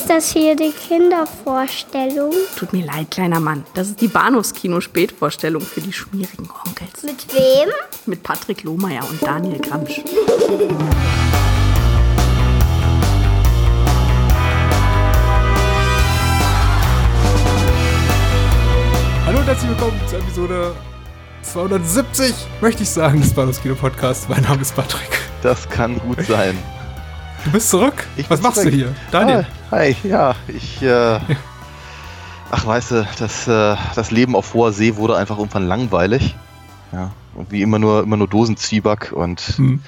Ist das hier die Kindervorstellung? Tut mir leid, kleiner Mann. Das ist die Bahnhofskino-Spätvorstellung für die schmierigen Onkels. Mit wem? Mit Patrick Lohmeier und Daniel Gramsch. Hallo und herzlich willkommen zur Episode 270, möchte ich sagen, des Bahnhofskino Podcast. Mein Name ist Patrick. Das kann gut sein. Du bist zurück? Ich Was machst zurück. du hier? Daniel. Ah, hi, ja, ich, äh, ach, weißt du, das, äh, das Leben auf hoher See wurde einfach irgendwann langweilig. Ja, und wie immer nur, immer nur Dosenzwieback und, Hm.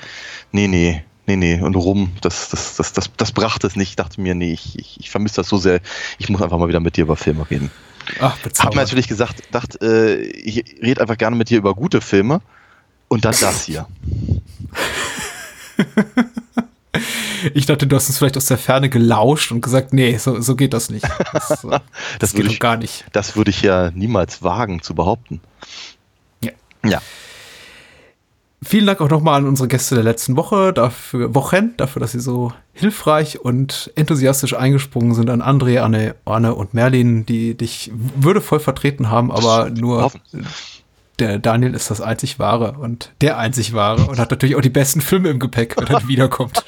nee, nee, nee, nee, und rum, das, das, das, das, das brachte es nicht. Ich dachte mir, nee, ich, ich, ich vermisse das so sehr, ich muss einfach mal wieder mit dir über Filme reden. Ach, Hab bezaubernd. mir natürlich gesagt, dachte, äh, ich rede einfach gerne mit dir über gute Filme und dann das hier. Ich dachte, du hast uns vielleicht aus der Ferne gelauscht und gesagt, nee, so, so geht das nicht. Das, äh, das, Das geht ich- gar nicht. Das würde ich ja niemals wagen zu behaupten. Ja. Ja. Vielen Dank auch nochmal an unsere Gäste der letzten Woche, dafür, Wochen, dafür, dass sie so hilfreich und enthusiastisch eingesprungen sind an André, Anne, Anne und Merlin, die dich würdevoll vertreten haben, aber nur Hoffen. der Daniel ist das einzig wahre und der einzig wahre und hat natürlich auch die besten Filme im Gepäck, wenn er wiederkommt.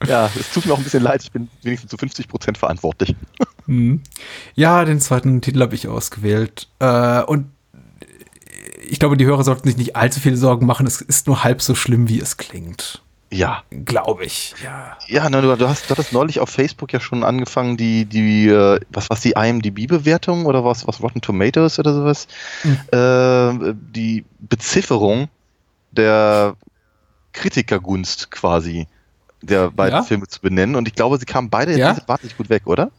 Ja, es tut mir auch ein bisschen leid, ich bin wenigstens zu 50 Prozent verantwortlich. Mhm. Ja, den zweiten Titel habe ich ausgewählt. Äh, und ich glaube, die Hörer sollten sich nicht allzu viele Sorgen machen. Es ist nur halb so schlimm, wie es klingt. Ja. Glaube ich. Ja. Ja, na, du, hast, du hattest neulich auf Facebook ja schon angefangen, die, die, äh, was was die IMDb-Bewertung oder was, was Rotten Tomatoes oder sowas, äh, die Bezifferung der Kritikergunst quasi der beiden Ja? Filme zu benennen. Und ich glaube, sie kamen beide Ja? jetzt wahnsinnig gut weg, oder?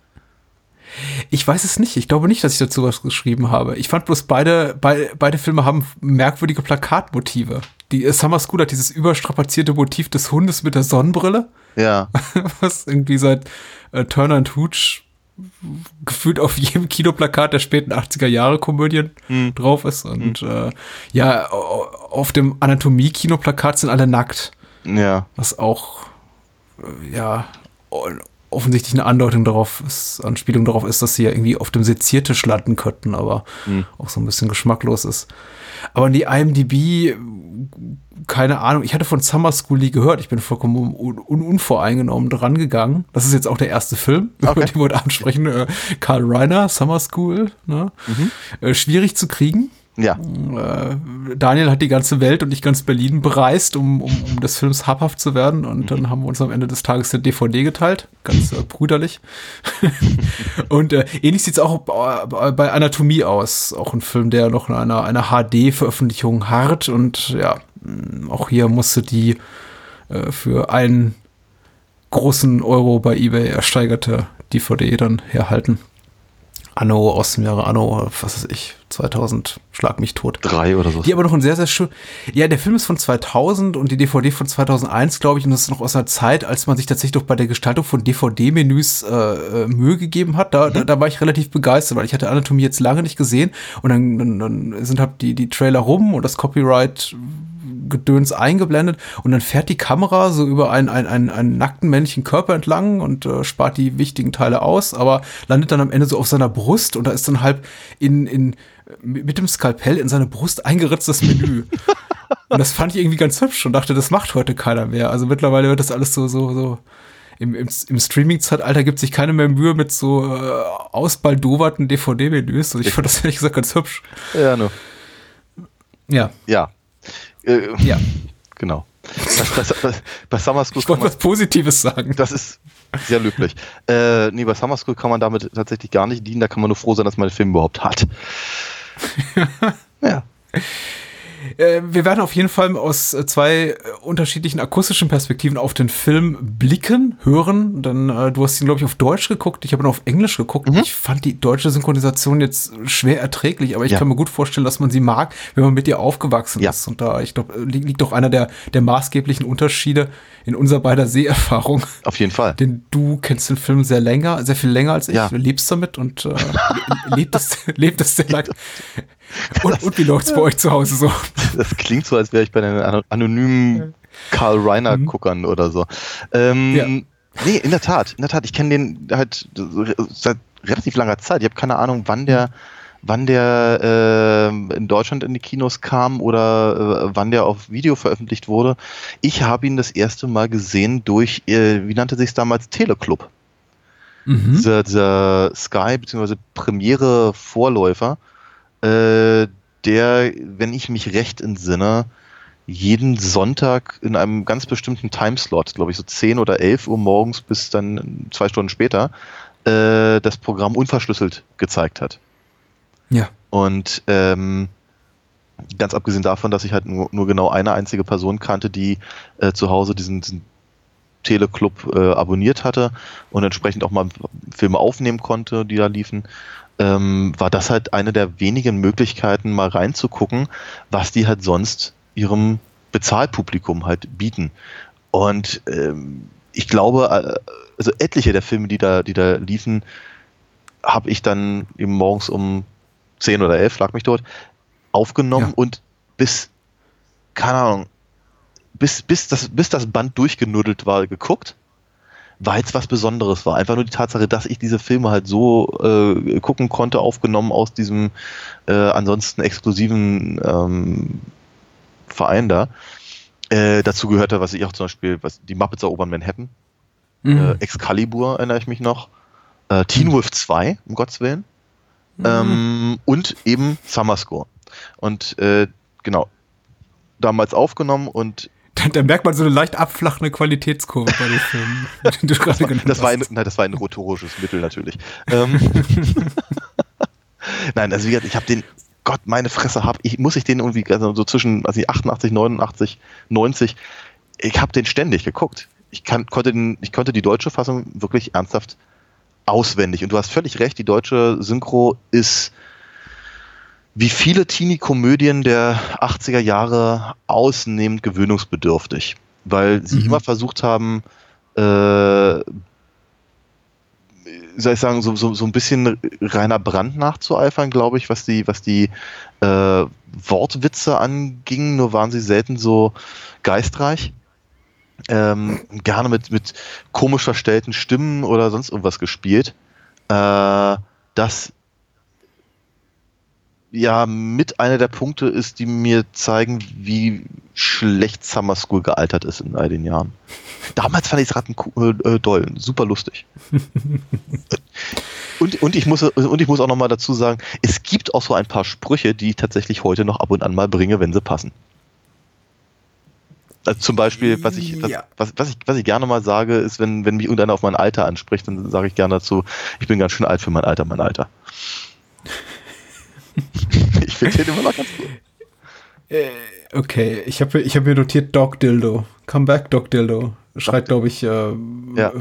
Ich weiß es nicht. Ich glaube nicht, dass ich dazu was geschrieben habe. Ich fand bloß beide, bei, beide Filme haben merkwürdige Plakatmotive. Die äh, Summer School hat dieses überstrapazierte Motiv des Hundes mit der Sonnenbrille, Ja. was irgendwie seit äh, Turner and Hooch gefühlt auf jedem Kinoplakat der späten 80er Jahre Komödien Hm. drauf ist. Und äh, ja, au- auf dem Anatomie-Kinoplakat sind alle nackt, Ja. was auch ja o- offensichtlich eine Andeutung darauf ist, Anspielung darauf ist, dass sie ja irgendwie auf dem Seziertisch landen könnten, aber Hm. auch so ein bisschen geschmacklos ist. Aber in die IMDb, keine Ahnung, ich hatte von Summer School nie gehört. Ich bin vollkommen un un unvoreingenommen dran gegangen. Das ist jetzt auch der erste Film, über Okay. den wir heute ansprechen. Äh, Karl Reiner, Summer School. Ne? Äh, schwierig zu kriegen. Ja. Äh, Daniel hat die ganze Welt und nicht ganz Berlin bereist, um, um, um des Films habhaft zu werden. Und dann haben wir uns am Ende des Tages der DVD geteilt. Ganz äh, brüderlich. und äh, ähnlich sieht es auch bei- bei Anatomie aus. Auch ein Film, der noch in einer, einer HD-Veröffentlichung hart. Und ja, mh, auch hier musste die äh, für einen großen Euro bei eBay ersteigerte DVD dann herhalten. Anno aus dem Jahre Anno, was weiß ich, 2000, schlag mich tot. Drei oder so. Die aber noch ein sehr, sehr schön. Ja, der Film ist von 2000 und die DVD von 2001, glaube ich, und das ist noch aus einer Zeit, als man sich tatsächlich doch bei der Gestaltung von DVD-Menüs äh, äh, Mühe gegeben hat. Da, da, da war ich relativ begeistert, weil ich hatte Anatomie jetzt lange nicht gesehen und dann, dann, dann sind halt die, die Trailer rum und das Copyright Gedöns eingeblendet und dann fährt die Kamera so über einen, einen, einen, einen nackten männlichen Körper entlang und äh, spart die wichtigen Teile aus, aber landet dann am Ende so auf seiner Brust und da ist dann halb in, in mit dem Skalpell in seine Brust eingeritztes Menü. und das fand ich irgendwie ganz hübsch und dachte, das macht heute keiner mehr. Also mittlerweile wird das alles so, so, so. Im, im, im Streaming-Zeitalter gibt sich keine mehr Mühe mit so äh, ausbaldoverten DVD-Menüs. Und ich fand das ehrlich gesagt ganz hübsch. Ja, nur. Ja, Ja. Äh, ja. Genau. Bei, bei, bei Summer School Ich wollte was Positives sagen. das ist sehr löblich. Äh, nee, bei Summer School kann man damit tatsächlich gar nicht dienen. Da kann man nur froh sein, dass man den Film überhaupt hat. ja. Äh, wir werden auf jeden Fall aus äh, zwei äh, unterschiedlichen akustischen Perspektiven auf den Film blicken, hören. Denn äh, du hast ihn, glaube ich, auf Deutsch geguckt. Ich habe ihn auf Englisch geguckt. Ich fand die deutsche Synchronisation jetzt schwer erträglich, aber ich Ja. kann mir gut vorstellen, dass man sie mag, wenn man mit ihr aufgewachsen Ja. ist. Und da, ich glaube, liegt, liegt doch einer der, der maßgeblichen Unterschiede in unserer beider Seherfahrung. Auf jeden Fall. Denn du kennst den Film sehr länger, sehr viel länger als ich. Ja. Du lebst damit und äh, es, lebt es sehr lang. Und, und wie läuft's bei euch zu Hause so? Das klingt so, als wäre ich bei den ano- anonymen Karl Reiner-Guckern oder so. Ähm, Ja. Nee, in der Tat, in der Tat. Ich kenne den halt seit relativ langer Zeit. Ich habe keine Ahnung, wann der, wann der äh, in Deutschland in die Kinos kam oder äh, wann der auf Video veröffentlicht wurde. Ich habe ihn das erste Mal gesehen durch, äh, wie nannte sich es damals, Teleclub. Mhm. Dieser, dieser Sky bzw. Premiere Vorläufer, äh, der, wenn ich mich recht entsinne, jeden Sonntag in einem ganz bestimmten Timeslot, glaube ich, so 10 oder 11 Uhr morgens bis dann zwei Stunden später, äh, das Programm unverschlüsselt gezeigt hat. Ja. Und ähm, ganz abgesehen davon, dass ich halt nur, nur genau eine einzige Person kannte, die äh, zu Hause diesen, diesen Teleclub äh, abonniert hatte und entsprechend auch mal Filme aufnehmen konnte, die da liefen, ähm, war das halt eine der wenigen Möglichkeiten, mal reinzugucken, was die halt sonst ihrem Bezahlpublikum halt bieten. Und ähm, ich glaube, äh, also etliche der Filme, die da, die da liefen, habe ich dann eben morgens um 10 oder 11, lag mich dort, aufgenommen ja. und bis, keine Ahnung, bis, bis, das, bis das Band durchgenuddelt war, geguckt, weil es was Besonderes war. Einfach nur die Tatsache, dass ich diese Filme halt so äh, gucken konnte, aufgenommen aus diesem äh, ansonsten exklusiven ähm, Verein da. Äh, dazu gehörte, was ich auch zum Beispiel, was die Muppets erobern Manhattan, mhm. äh, Excalibur erinnere ich mich noch, äh, Teen mhm. Wolf 2, um Gottes Willen, mhm. ähm, und eben Summer Score. Und äh, genau, damals aufgenommen und da, merkt man so eine leicht abflachende Qualitätskurve bei den Filmen. das, war, das, war ein, nein, das war ein rhetorisches Mittel natürlich. ähm, nein, also wie gesagt, ich habe den, Gott, meine Fresse, hab ich, muss ich den irgendwie, also so zwischen also 88, 89, 90, ich habe den ständig geguckt. Ich, kann, konnte den, ich konnte die deutsche Fassung wirklich ernsthaft auswendig. Und du hast völlig recht, die deutsche Synchro ist wie viele Teenie-Komödien der 80er Jahre ausnehmend gewöhnungsbedürftig, weil sie mhm. immer versucht haben, äh, soll ich sagen, so, so, so ein bisschen reiner Brand nachzueifern, glaube ich, was die, was die äh, Wortwitze anging, nur waren sie selten so geistreich. Ähm, gerne mit, mit komisch verstellten Stimmen oder sonst irgendwas gespielt. Äh, das ja mit einer der Punkte ist, die mir zeigen, wie schlecht Summer School gealtert ist in all den Jahren. Damals fand ich es Ratten äh, äh, doll, super lustig. und, und, ich muss, und ich muss auch nochmal dazu sagen, es gibt auch so ein paar Sprüche, die ich tatsächlich heute noch ab und an mal bringe, wenn sie passen. Also zum Beispiel, was ich, was, ja. was, was, ich, was ich gerne mal sage, ist, wenn, wenn mich irgendeiner auf mein Alter anspricht, dann sage ich gerne dazu, ich bin ganz schön alt für mein Alter, mein Alter. ich finde den immer noch ganz gut. Äh, okay, ich habe ich hab mir notiert Dog Dildo. Come back, Dog Dildo. Schreit, glaube ich, äh, ja.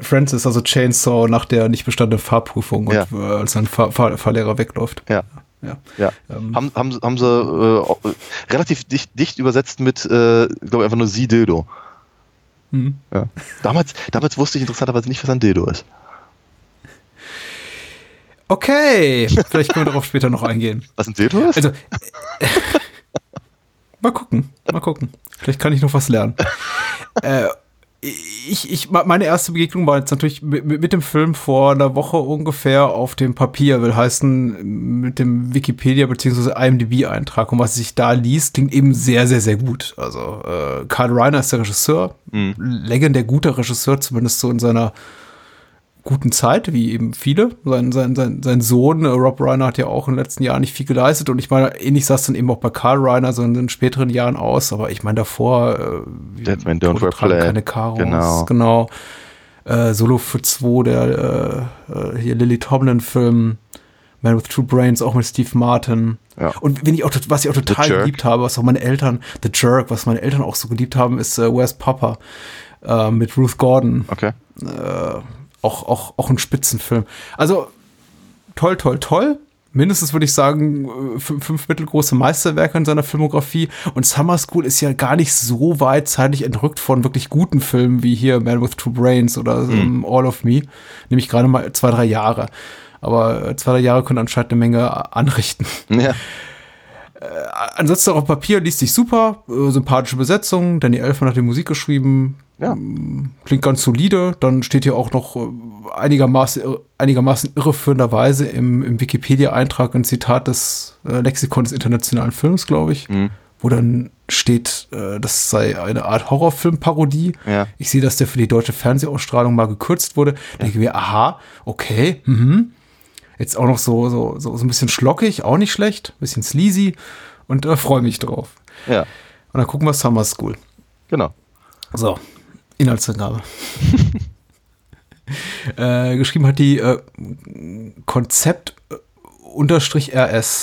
Francis, also Chainsaw, nach der nicht bestandenen Fahrprüfung und ja. äh, als sein Fahr Fahr Fahrlehrer wegläuft. Ja. Ja. ja. Ähm. Haben, haben, haben sie äh, relativ dicht, dicht übersetzt mit, äh, glaube ich, einfach nur Sie Dildo. Mhm. Ja. Damals, damals wusste ich interessanterweise nicht, was ein Dildo ist. Okay, vielleicht können wir darauf später noch eingehen. Was ein Dildo ist? Also, äh, mal gucken, mal gucken. Vielleicht kann ich noch was lernen. äh, ich, ich, meine erste Begegnung war jetzt natürlich mit, mit, dem Film vor einer Woche ungefähr auf dem Papier, will heißen mit dem Wikipedia bzw. IMDb-Eintrag. Und was sich da liest, klingt eben sehr, sehr, sehr gut. Also äh, Karl Reiner ist der Regisseur, mhm. legendär guter Regisseur, zumindest so in seiner guten Zeit, wie eben viele. Sein, sein, sein, sein Sohn, äh, Rob Reiner, hat ja auch in den letzten Jahren nicht viel geleistet. Und ich meine, ähnlich sah es dann eben auch bei Carl Reiner so in den späteren Jahren aus. Aber ich meine, davor äh, Deadman Don't Wear keine Karos. Genau. genau. Äh, Solo für zwei, der äh, äh, hier Lily Tomlin-Film. Man with Two Brains, auch mit Steve Martin. Ja. Und wenn ich auch, was ich auch total geliebt habe, was auch meine Eltern, The Jerk, was meine Eltern auch so geliebt haben, ist äh, Where's Papa äh, mit Ruth Gordon. Okay. Äh, auch, auch, auch ein Spitzenfilm. Also toll, toll, toll. Mindestens würde ich sagen, äh, fünf, mittelgroße Meisterwerke in seiner Filmografie. Und Summer School ist ja gar nicht so weit zeitlich entrückt von wirklich guten Filmen wie hier Man with Two Brains oder mhm. All of Me. Nämlich gerade mal zwei, drei Jahre. Aber äh, zwei, drei Jahre können anscheinend eine Menge anrichten. Ja. Äh, ansonsten auf Papier liest sich super, äh, sympathische Besetzung. Danny Elfman hat die Musik geschrieben. Ja. Klingt ganz solide. Dann steht hier auch noch äh, einigermaßen, einigermaßen irreführenderweise im, im Wikipedia-Eintrag ein Zitat des äh, Lexikon des internationalen Films, glaube ich, Mhm. wo dann steht, äh, das sei eine Art Horrorfilmparodie. Ja. Ich sehe, dass der für die deutsche Fernsehausstrahlung mal gekürzt wurde. Denke mir, aha, okay, mhm. Jetzt auch noch so, so, so, so ein bisschen schlockig, auch nicht schlecht, ein bisschen sleazy und äh, freue mich drauf. Ja, Und dann gucken wir Summer School. genau. So, Inhaltsangabe. äh, geschrieben hat die äh, Konzept äh,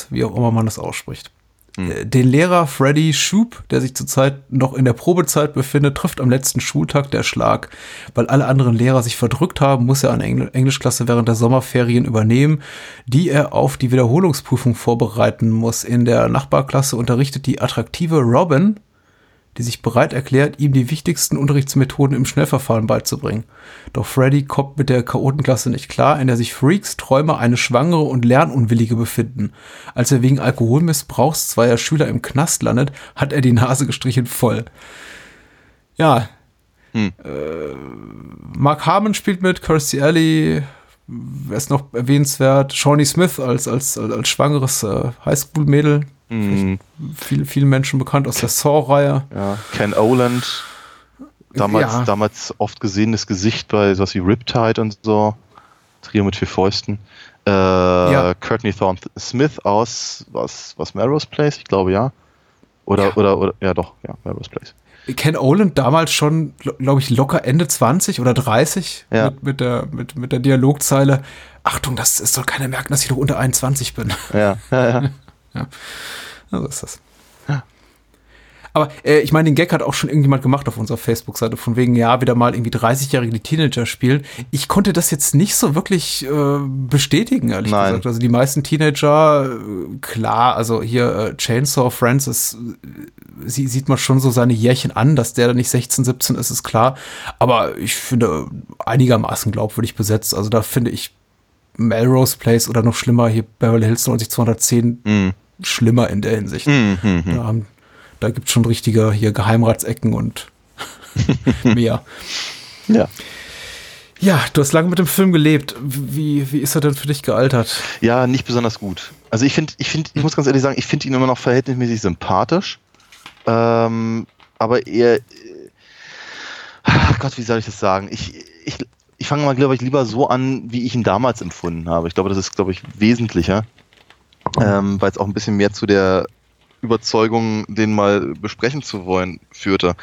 wie auch immer man das ausspricht. Äh, Den Lehrer Freddy Shoup, der sich zurzeit noch in der Probezeit befindet, trifft am letzten Schultag der Schlag. Weil alle anderen Lehrer sich verdrückt haben, muss er eine Engl Englischklasse während der Sommerferien übernehmen, die er auf die Wiederholungsprüfung vorbereiten muss. In der Nachbarklasse unterrichtet die attraktive Robin, die sich bereit erklärt, ihm die wichtigsten Unterrichtsmethoden im Schnellverfahren beizubringen. Doch Freddy kommt mit der Chaotenklasse nicht klar, in der sich Freaks, Träumer, eine Schwangere und Lernunwillige befinden. Als er wegen Alkoholmissbrauchs zweier Schüler im Knast landet, hat er die Nase gestrichen voll. Ja. Hm. Äh, Mark Harmon spielt mit, Kirstie Alley, wer ist noch erwähnenswert? Shawnee Smith als, als, als, als schwangeres äh, Highschool-Mädel. Mhm. Viel, vielen Menschen bekannt aus der Saw-Reihe. Ja. Ken Oland, damals, Ja. damals oft gesehenes Gesicht bei sowas wie Riptide und so. Trio mit vier Fäusten. Äh, Ja. Courtney Thorne Smith aus was, was Melrose Place, ich glaube ja. Oder, Ja. oder, oder, ja doch, ja, Melrose Place. Ken Oland damals schon, glaube ich, locker Ende 20 oder 30 Ja. mit, mit, der, mit, mit der Dialogzeile. Achtung, das, soll keiner merken, dass ich noch unter 21 bin. Ja, ja, ja. Also ist das. Aber äh, ich meine, den Gag hat auch schon irgendjemand gemacht auf unserer Facebook-Seite, von wegen, ja, wieder mal irgendwie 30-jährige Teenager spielen. Ich konnte das jetzt nicht so wirklich äh, bestätigen, ehrlich Nein. gesagt. Also die meisten Teenager, äh, klar, also hier äh, Chainsaw Francis, äh, sie, sieht man schon so seine Jährchen an, dass der da nicht 16, 17 ist, ist klar. Aber ich finde einigermaßen glaubwürdig besetzt. Also da finde ich Melrose Place oder noch schlimmer, hier Beverly Hills 90210 Mhm. Schlimmer in der Hinsicht. Mhm. Da, da gibt es schon richtige hier Geheimratsecken und mehr. Ja. Ja, du hast lange mit dem Film gelebt. Wie, wie ist er denn für dich gealtert? Ja, nicht besonders gut. Also ich finde, ich finde, ich muss ganz ehrlich sagen, ich finde ihn immer noch verhältnismäßig sympathisch. Ähm, aber eher, äh, ach Gott, wie soll ich das sagen? Ich, ich, ich fange mal, glaube ich, lieber so an, wie ich ihn damals empfunden habe. Ich glaube, das ist, glaube ich, wesentlicher, ähm, weil es auch ein bisschen mehr zu der Überzeugung, den mal besprechen zu wollen, führte.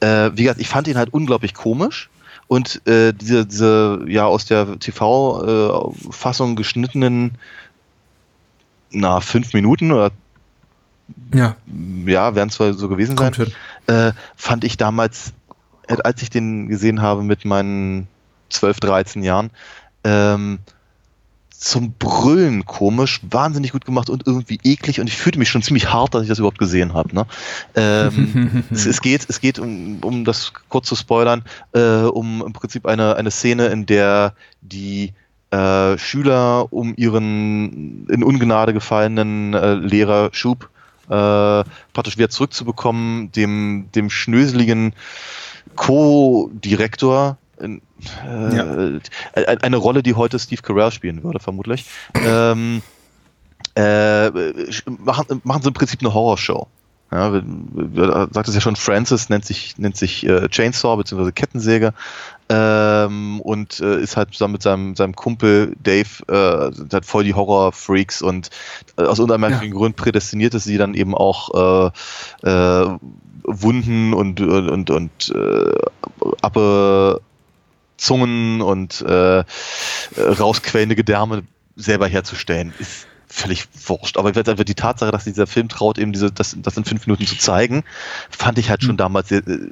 Äh, wie gesagt, ich fand ihn halt unglaublich komisch. Und äh, diese, diese ja aus der TV-Fassung geschnittenen na, fünf Minuten oder Ja, ja, werden zwar so gewesen sein, äh, fand ich damals, äh, als ich den gesehen habe mit meinen 12, 13 Jahren, ähm, zum Brüllen komisch, wahnsinnig gut gemacht und irgendwie eklig und ich fühlte mich schon ziemlich hart, dass ich das überhaupt gesehen habe. Ne? Ähm, es, es geht, es geht um, um das kurz zu spoilern, äh, um im Prinzip eine, eine Szene, in der die äh, Schüler um ihren in Ungnade gefallenen äh, Lehrer Schub äh, praktisch wieder zurückzubekommen, dem, dem schnöseligen Co-Direktor, äh, äh, eine Rolle, die heute Steve Carell spielen würde, vermutlich, ähm, äh, machen, machen sie im Prinzip eine Horrorshow. Ja, sagt es ja schon, Francis nennt sich, nennt sich äh, Chainsaw bzw. Kettensäge ähm, und äh, ist halt zusammen mit seinem, seinem Kumpel Dave äh, sind halt voll die Horror-Freaks und äh, aus unermerklichen Grund prädestiniert es sie dann eben auch äh, Wunden und, und, und, und äh, Appe Zungen und äh, rausquellende Gedärme selber herzustellen. Ist völlig wurscht. Aber einfach die Tatsache, dass dieser Film traut, eben diese, das, das in fünf Minuten zu zeigen, fand ich halt schon damals sehr, äh,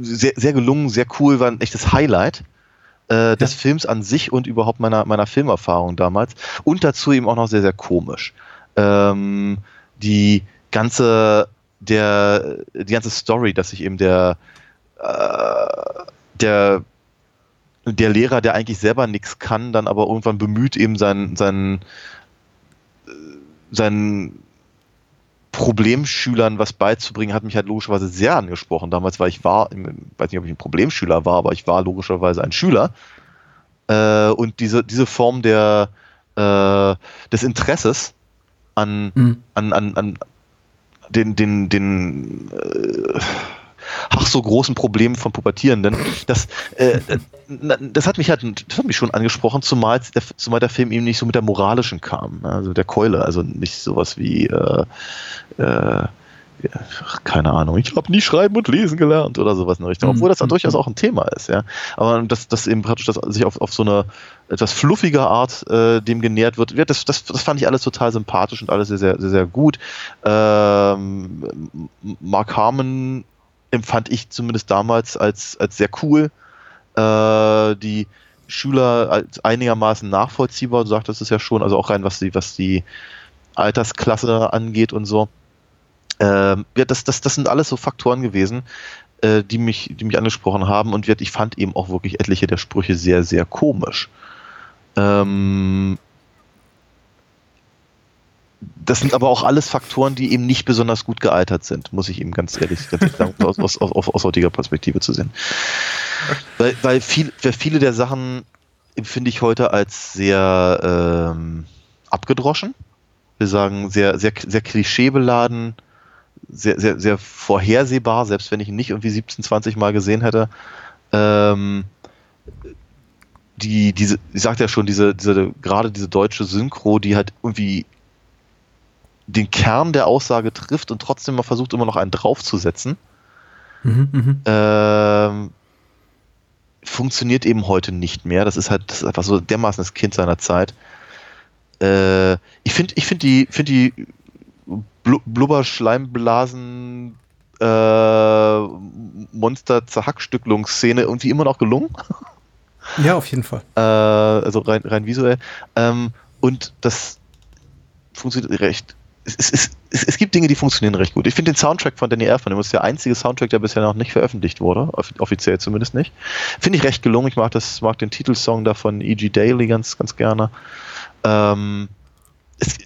sehr, sehr gelungen, sehr cool, war ein echtes Highlight äh, des Films an sich und überhaupt meiner, meiner Filmerfahrung damals. Und dazu eben auch noch sehr, sehr komisch. Ähm, die ganze, der, die ganze Story, dass sich eben der, äh, der, der Lehrer, der eigentlich selber nichts kann, dann aber irgendwann bemüht, eben seinen, seinen, äh, seinen Problemschülern was beizubringen, hat mich halt logischerweise sehr angesprochen. Damals war ich war, ich weiß nicht, ob ich ein Problemschüler war, aber ich war logischerweise ein Schüler. Äh, und diese, diese Form der, äh, des Interesses an, mhm. an, an, an den, den, den äh, ach so großen Problemen von Pubertierenden. Das, äh, das hat mich halt, das hat mich schon angesprochen, zumal der, zumal der Film eben nicht so mit der moralischen kam, ne? also der Keule, also nicht sowas wie äh, äh, keine Ahnung, ich habe nie schreiben und lesen gelernt oder sowas in der Richtung, obwohl das dann mhm. durchaus auch ein Thema ist, ja. Aber dass das eben praktisch das sich auf, auf so eine etwas fluffige Art äh, dem genährt wird, das, das, das fand ich alles total sympathisch und alles sehr, sehr, sehr, sehr gut. Ähm, Mark Harmon empfand ich zumindest damals als, als sehr cool. Äh, die Schüler als einigermaßen nachvollziehbar, du sagtest es ja schon, also auch rein, was die, was die Altersklasse angeht und so. Ähm, ja, das, das, das sind alles so Faktoren gewesen, äh, die, mich, die mich angesprochen haben und ich fand eben auch wirklich etliche der Sprüche sehr, sehr komisch. Ähm, das sind aber auch alles Faktoren, die eben nicht besonders gut gealtert sind, muss ich eben ganz ehrlich sagen, aus, aus, aus, aus heutiger Perspektive zu sehen. Weil, weil, viel, weil viele der Sachen empfinde ich heute als sehr ähm, abgedroschen. Wir sagen sehr, sehr, sehr klischeebeladen, sehr, sehr, sehr vorhersehbar, selbst wenn ich ihn nicht irgendwie 17, 20 Mal gesehen hätte. Ähm, die, diese, ich sagte ja schon, diese, diese, gerade diese deutsche Synchro, die halt irgendwie den Kern der Aussage trifft und trotzdem mal versucht, immer noch einen draufzusetzen. Mhm, mh. ähm, funktioniert eben heute nicht mehr. Das ist halt das ist einfach so dermaßen das Kind seiner Zeit. Äh, ich finde ich find die, find die Blubber-Schleimblasen äh, Monster-Zerhackstücklungsszene irgendwie immer noch gelungen. Ja, auf jeden Fall. Äh, also rein, rein visuell. Ähm, und das funktioniert recht es, es, es, es, gibt Dinge, die funktionieren recht gut. Ich finde den Soundtrack von Danny Elfman, das ist der einzige Soundtrack, der bisher noch nicht veröffentlicht wurde, offiziell zumindest nicht. Finde ich recht gelungen. Ich mag, das, mag den Titelsong da von E.G. Daly ganz, ganz gerne. Ähm, es,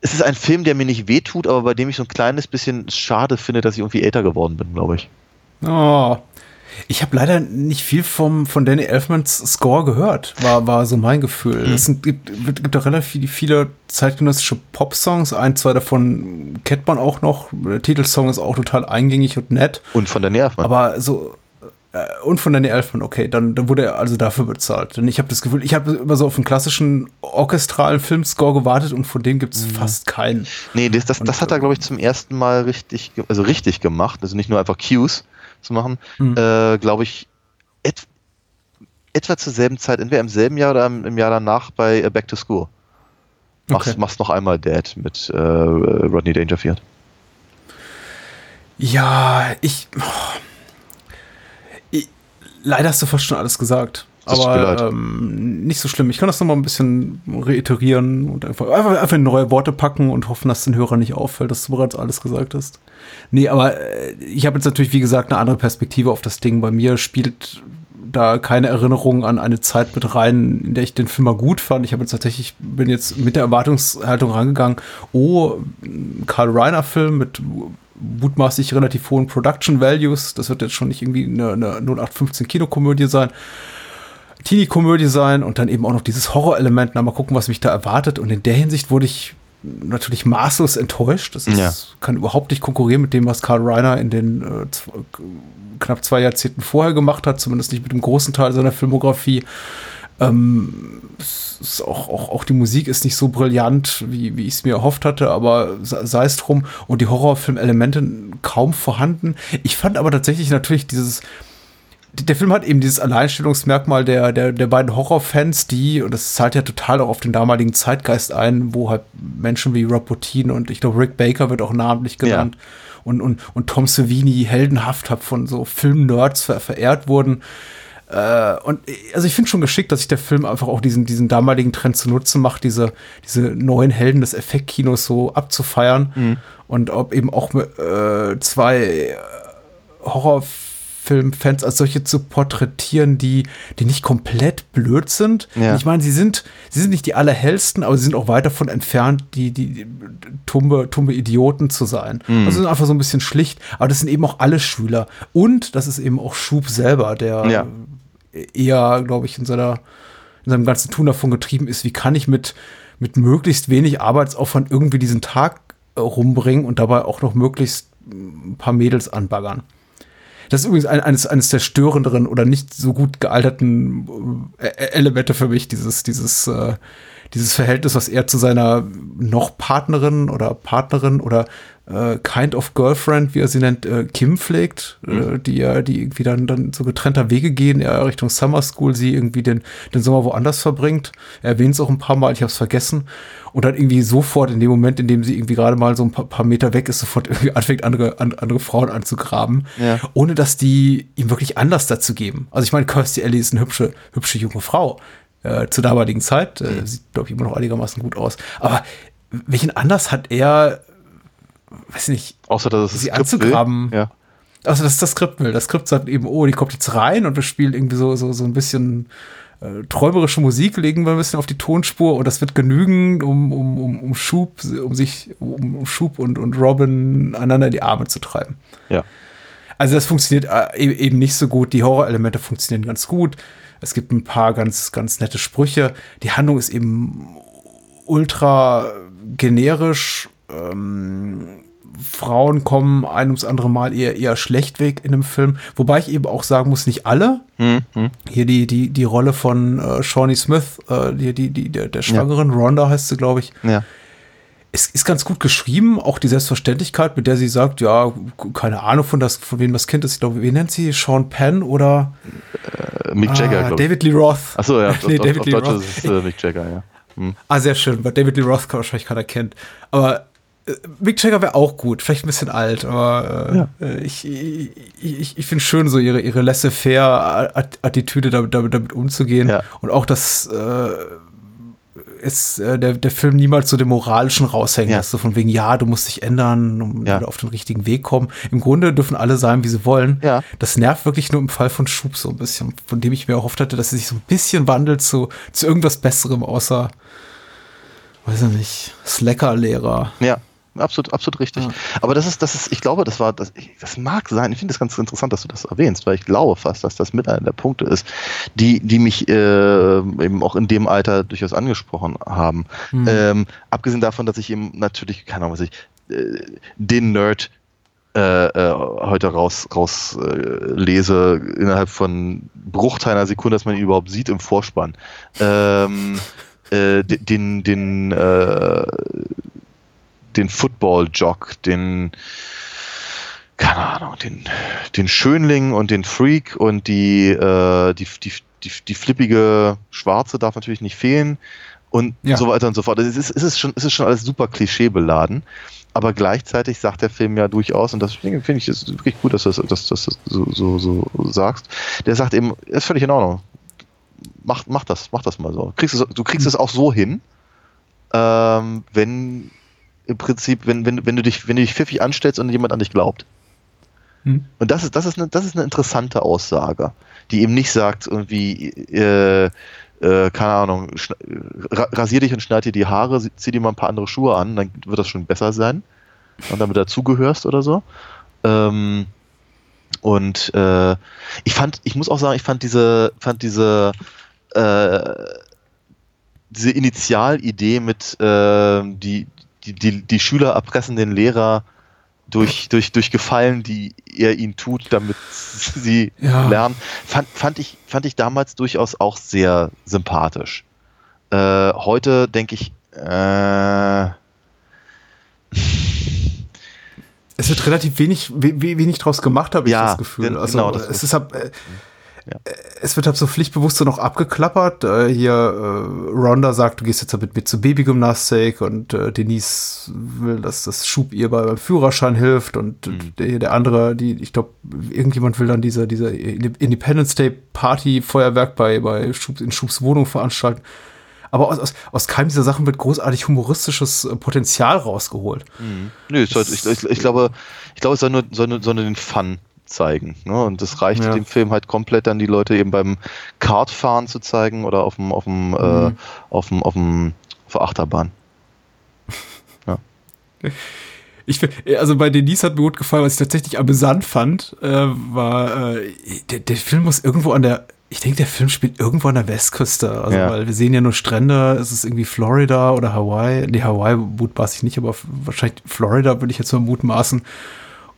es ist ein Film, der mir nicht wehtut, aber bei dem ich so ein kleines bisschen schade finde, dass ich irgendwie älter geworden bin, glaube ich. Oh, ich habe leider nicht viel vom, von Danny Elfmans Score gehört, war, war so mein Gefühl. Mhm. Es sind, gibt, gibt da relativ viele zeitgenössische Pop-Songs, ein, zwei davon kennt man auch noch. Der Titelsong ist auch total eingängig und nett. Und von Danny Elfman. Aber so, äh, und von Danny Elfman, okay, dann, dann wurde er also dafür bezahlt. Denn ich habe das Gefühl, ich habe immer so auf einen klassischen orchestralen Filmscore gewartet und von dem gibt es mhm. fast keinen. Nee, das, das, das hat er, glaube ich, zum ersten Mal richtig, also richtig gemacht. Also nicht nur einfach Cues, zu machen, mhm. äh, glaube ich, et etwa zur selben Zeit, entweder im selben Jahr oder im, Jahr danach bei äh, Back to School. Machst, okay. machst noch einmal Dad mit äh, Rodney Dangerfield. Ja, ich, oh, ich, Leider hast du fast schon alles gesagt. Das aber ähm, nicht so schlimm. Ich kann das noch mal ein bisschen reiterieren und einfach, einfach, einfach neue Worte packen und hoffen, dass den Hörern nicht auffällt, dass du bereits alles gesagt hast. Nee, aber äh, ich habe jetzt natürlich, wie gesagt, eine andere Perspektive auf das Ding. Bei mir spielt da keine Erinnerung an eine Zeit mit rein, in der ich den Film mal gut fand. Ich habe jetzt tatsächlich, bin jetzt mit der Erwartungshaltung rangegangen, oh, Karl Reiner-Film mit mutmaßlich relativ hohen Production Values. Das wird jetzt schon nicht irgendwie eine, eine 0815 Kinokomödie sein. Teenie-Komödie sein und dann eben auch noch dieses Horrorelement. Na, mal gucken, was mich da erwartet. Und in der Hinsicht wurde ich natürlich maßlos enttäuscht. Das ist, ja. kann überhaupt nicht konkurrieren mit dem, was Karl Reiner in den äh, knapp zwei Jahrzehnten vorher gemacht hat, zumindest nicht mit dem großen Teil seiner Filmografie. Ähm, auch, auch, auch die Musik ist nicht so brillant, wie, wie ich es mir erhofft hatte, aber sei es drum. Und die Horrorfilm-Elemente kaum vorhanden. Ich fand aber tatsächlich natürlich dieses, der Film hat eben dieses Alleinstellungsmerkmal der, der, der beiden Horrorfans, die, und das zahlt ja total auch auf den damaligen Zeitgeist ein, wo halt Menschen wie Rob Bottin und ich glaube Rick Baker wird auch namentlich genannt ja. und, und, und Tom Savini heldenhaft hab von so Film-Nerds ver verehrt wurden. Äh, und also ich finde schon geschickt, dass sich der Film einfach auch diesen, diesen damaligen Trend zunutze macht, diese, diese neuen Helden des Effektkinos so abzufeiern mhm. und ob eben auch äh, zwei Horror Filmfans als solche zu porträtieren, die, die nicht komplett blöd sind. Ja. Ich meine, sie sind, sie sind nicht die allerhellsten, aber sie sind auch weit davon entfernt, die, die, die tumbe, tumbe Idioten zu sein. Mhm. Also sind einfach so ein bisschen schlicht, aber das sind eben auch alle Schüler. Und das ist eben auch Schub selber, der Ja. eher, glaube ich, in seiner, in seinem ganzen Tun davon getrieben ist, wie kann ich mit, mit möglichst wenig Arbeitsaufwand irgendwie diesen Tag äh, rumbringen und dabei auch noch möglichst ein paar Mädels anbaggern. Das ist übrigens ein, eines, eines der störenderen oder nicht so gut gealterten äh, Elemente für mich, dieses, dieses, äh, dieses Verhältnis, was er zu seiner noch Partnerin oder Partnerin oder äh, Kind of Girlfriend, wie er sie nennt, äh, Kim pflegt, äh, die ja, die irgendwie dann, dann so getrennter Wege gehen, er Richtung Summer School, sie irgendwie den, den Sommer woanders verbringt. Er erwähnt es auch ein paar Mal, ich habe es vergessen. Und dann irgendwie sofort in dem Moment, in dem sie irgendwie gerade mal so ein paar, paar Meter weg ist, sofort irgendwie anfängt, andere, an, andere Frauen anzugraben, Ja. ohne dass die ihm wirklich Anlass dazu geben. Also ich meine, Kirstie Alley ist eine hübsche, hübsche junge Frau äh, zur damaligen Zeit. Äh, sieht, glaube ich, immer noch einigermaßen gut aus. Aber welchen Anlass hat er, weiß nicht, Außer dass es Sie Skript will. anzugraben. Ja. also das ist das Skript will. Das Skript sagt eben, oh, die kommt jetzt rein und wir spielen irgendwie so, so, so ein bisschen äh, träumerische Musik, legen wir ein bisschen auf die Tonspur und das wird genügen, um, um, um, um Schub, um sich, um, um Schub und, und Robin einander in die Arme zu treiben. Ja. Also das funktioniert äh, e- eben nicht so gut. Die Horrorelemente funktionieren ganz gut. Es gibt ein paar ganz, ganz nette Sprüche. Die Handlung ist eben ultra generisch. Ähm, Frauen kommen ein ums andere Mal eher, eher schlecht weg in dem Film. Wobei ich eben auch sagen muss, nicht alle. Hm, hm. Hier die, die, die Rolle von äh, Shawnee Smith, äh, die, die, die, der, der Schwangeren, Rhonda heißt sie, glaube ich, Ja. es ist ganz gut geschrieben, auch die Selbstverständlichkeit, mit der sie sagt, ja, keine Ahnung von, das, von wem das Kind ist. Ich glaube, wie nennt sie? Sean Penn oder Äh, Mick Jagger, ah. David Lee Roth. Achso, ja. nee, auf, David auf Lee Deutsch Roth. ist es äh, Mick Jagger, ja. Hm. Ah, sehr schön, weil David Lee Roth kann wahrscheinlich keiner kennt. Aber Mick Jagger wäre auch gut, vielleicht ein bisschen alt, aber äh, äh, ich, ich, ich, finde schön, so ihre, ihre laissez-faire-Attitüde damit, damit, damit umzugehen. Ja. Und auch, dass äh, es, äh, der, der Film niemals so den moralischen raushängen Ja. lässt, so von wegen, ja, du musst dich ändern und Ja. wieder auf den richtigen Weg kommen. Im Grunde dürfen alle sein, wie sie wollen. Ja. Das nervt wirklich nur im Fall von Schub so ein bisschen, von dem ich mir erhofft hatte, dass sie sich so ein bisschen wandelt zu, zu irgendwas Besserem, außer, weiß ich nicht, Slacker-Lehrer. Ja, absolut, absolut richtig. Ja. Aber das ist, das ist, ich glaube, das war, das, das mag sein. Ich finde es ganz interessant, dass du das erwähnst, weil ich glaube fast, dass das mit einer der Punkte ist, die, die mich äh, eben auch in dem Alter durchaus angesprochen haben. Hm. Ähm, abgesehen davon, dass ich eben natürlich, keine Ahnung, was ich, äh, den Nerd äh, äh, heute raus, raus äh, lese, innerhalb von Bruchteilen einer Sekunde, dass man ihn überhaupt sieht im Vorspann. Ähm, äh, de- den, den, äh, den Football-Jock, den, keine Ahnung, den, den Schönling und den Freak und die, äh, die, die, die, die flippige Schwarze darf natürlich nicht fehlen und Ja. so weiter und so fort. Es ist, es ist, schon, es ist schon alles super klischeebeladen. Aber gleichzeitig sagt der Film ja durchaus, und das finde finde ich ist wirklich gut, dass du das, dass, dass du das so, so, so sagst, der sagt eben, ist völlig in Ordnung. Mach, mach das, mach das mal so. Kriegst es, du kriegst es auch so hin, ähm, wenn im Prinzip, wenn, wenn, wenn du dich, wenn du dich pfiffig anstellst und jemand an dich glaubt. Hm. Und das ist, das ist eine, das ist eine interessante Aussage, die eben nicht sagt, irgendwie, äh, äh, keine Ahnung, ra rasier dich und schneid dir die Haare, zieh dir mal ein paar andere Schuhe an, dann wird das schon besser sein. Und damit dazugehörst oder so. Ähm, und äh, ich fand, ich muss auch sagen, ich fand diese, fand diese, äh, diese Initialidee mit äh, die, die, die, die Schüler erpressen den Lehrer durch, durch, durch Gefallen, die er ihnen tut, damit sie Ja. lernen, fand, fand, ich, fand ich damals durchaus auch sehr sympathisch. Äh, heute denke ich, äh, Es wird relativ wenig, we, we- wenig draus gemacht, habe ich Ja, das Gefühl. Also genau, das es ist- äh, Ja. es wird halt so pflichtbewusst so noch abgeklappert. Äh, hier äh, Rhonda sagt, du gehst jetzt mit mir zur Babygymnastik und äh, Denise will, dass das Schub ihr bei- beim Führerschein hilft und Mhm. der, der andere, die, ich glaube, irgendjemand will dann diese, diese Independence Day Party Feuerwerk bei, bei Schub, in Schubs Wohnung veranstalten. Aber aus, aus, aus keinem dieser Sachen wird großartig humoristisches äh, Potenzial rausgeholt. Nö, es soll, ich, ich, ich glaube, ich glaube, es soll nur, soll soll nur den Fun zeigen. Ne? Und das reicht Ja. dem Film halt komplett dann die Leute eben beim Kartfahren zu zeigen oder auf dem, auf dem, äh, Mhm. auf dem, auf dem, auf der Achterbahn. Ich find, also bei Denise hat mir gut gefallen, was ich tatsächlich amüsant fand, äh, war, äh, der, der Film muss irgendwo an der, ich denke, der Film spielt irgendwo an der Westküste. Also, Ja. weil wir sehen ja nur Strände, es ist irgendwie Florida oder Hawaii. Nee, Hawaii mutmaße ich nicht, aber wahrscheinlich Florida würde ich jetzt mal mutmaßen.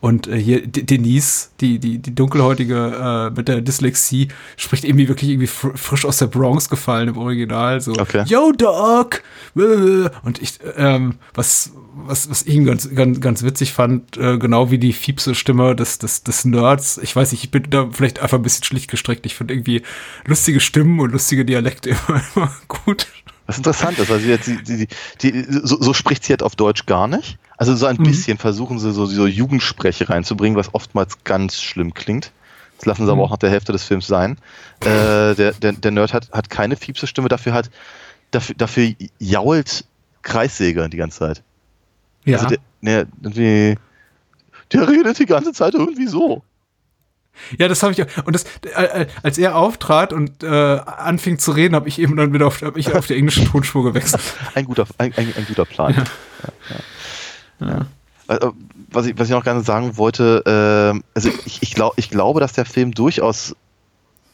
Und äh, hier D Denise, die, die, die dunkelhäutige äh, mit der Dyslexie, spricht irgendwie wirklich irgendwie fr frisch aus der Bronx gefallen im Original. So, Okay. Yo, Doc! Und ich, ähm, was, was, was ich ihn ganz, ganz, ganz witzig fand, äh, genau wie die fiepse Stimme des, des, des Nerds. Ich weiß nicht, ich bin da vielleicht einfach ein bisschen schlicht gestrickt. Ich finde irgendwie lustige Stimmen und lustige Dialekte immer, immer gut. Was interessant ist, also jetzt, die, die, die, so, so spricht sie halt auf Deutsch gar nicht. Also so ein Mhm. bisschen versuchen sie so, so Jugendspreche reinzubringen, was oftmals ganz schlimm klingt. Das lassen sie aber Mhm. auch nach der Hälfte des Films sein. Äh, der, der, der Nerd hat, hat keine fiepse Stimme, dafür hat, dafür, dafür jault Kreissäger die ganze Zeit. Ja. Also der, der, irgendwie, der redet die ganze Zeit irgendwie so. Ja, das habe ich auch. Und das, äh, äh, als er auftrat und äh, anfing zu reden, habe ich eben dann wieder auf, ich auf die englische Tonspur gewechselt. Ein guter, ein, ein, ein guter Plan. Ja. Ja. Also, Was, ich, was ich noch gerne sagen wollte, ähm, also ich, ich, glaub, ich glaube, dass der Film durchaus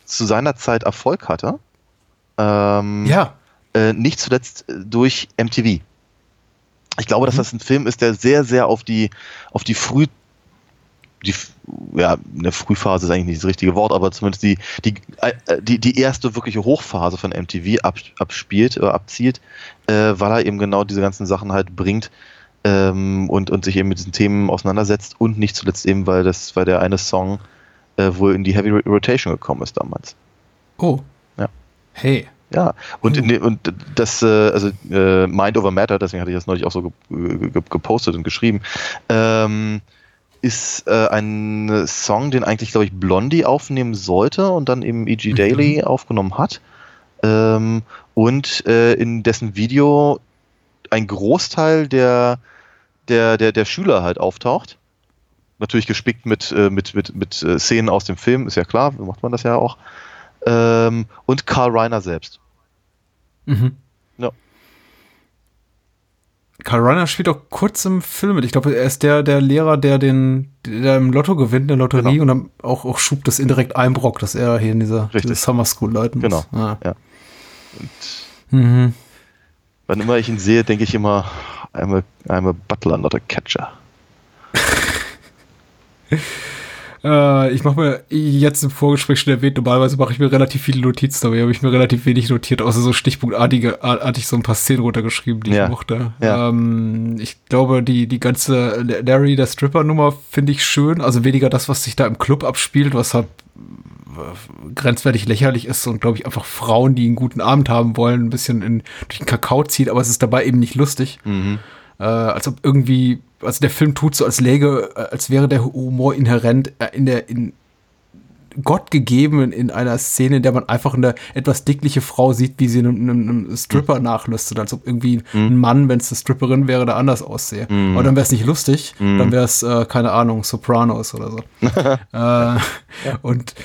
zu seiner Zeit Erfolg hatte. Ähm, Ja. äh, nicht zuletzt äh, durch MTV. Ich glaube, dass das ein Film ist, der sehr, sehr auf die, auf die früh, die, ja, eine Frühphase ist eigentlich nicht das richtige Wort, aber zumindest die, die, äh, die, die erste wirkliche Hochphase von MTV ab, abspielt oder abzielt, äh, weil er eben genau diese ganzen Sachen halt bringt ähm, und, und sich eben mit diesen Themen auseinandersetzt und nicht zuletzt eben, weil das, weil der eine Song äh, wohl in die Heavy Rotation gekommen ist damals. Oh. Ja. Hey. Ja, und, in, und das, äh, also äh, Mind over Matter, deswegen hatte ich das neulich auch so ge ge gepostet und geschrieben, ähm, ist äh, ein Song, den eigentlich, glaube ich, Blondie aufnehmen sollte und dann eben E.G. Mhm. Daily aufgenommen hat. Ähm, und äh, in dessen Video ein Großteil der, der, der, der Schüler halt auftaucht. Natürlich gespickt mit, äh, mit, mit, mit äh, Szenen aus dem Film, ist ja klar, macht man das ja auch. Ähm, und Karl Reiner selbst. Mhm. Ja. Karl Reiner spielt auch kurz im Film mit. Ich glaube, er ist der, der Lehrer, der den, der im Lotto gewinnt, in der Lotterie Genau. und dann auch, auch Schub das indirekt einbrockt, dass er hier in dieser, dieser Summer School leiten muss. Genau. Ja. Und Mhm. wann immer ich ihn sehe, denke ich immer, I'm a, I'm a butler, not a catcher. Äh, ich mache mir jetzt im Vorgespräch schon erwähnt, normalerweise mache ich mir relativ viele Notizen, aber hier habe ich mir relativ wenig notiert, außer so stichpunktartige, artig so ein paar Szenen runtergeschrieben, die Ja. ich mochte. Ja. Ähm, ich glaube, die, die ganze Larry, der Stripper-Nummer finde ich schön. Also weniger das, was sich da im Club abspielt, was halt äh, grenzwertig lächerlich ist und glaube ich einfach Frauen, die einen guten Abend haben wollen, ein bisschen in, durch den Kakao zieht, aber es ist dabei eben nicht lustig. Mhm. Äh, als ob irgendwie, also der Film tut so, als läge, äh, als wäre der Humor inhärent äh, in der, in Gott gegeben in, in einer Szene, in der man einfach eine etwas dickliche Frau sieht, wie sie einem, einem, einem Stripper nachlüstet, als ob irgendwie ein Mann, wenn es eine Stripperin wäre, da anders aussehe. Aber dann wäre es nicht lustig, dann wäre es, äh, keine Ahnung, Sopranos oder so. äh, Und äh,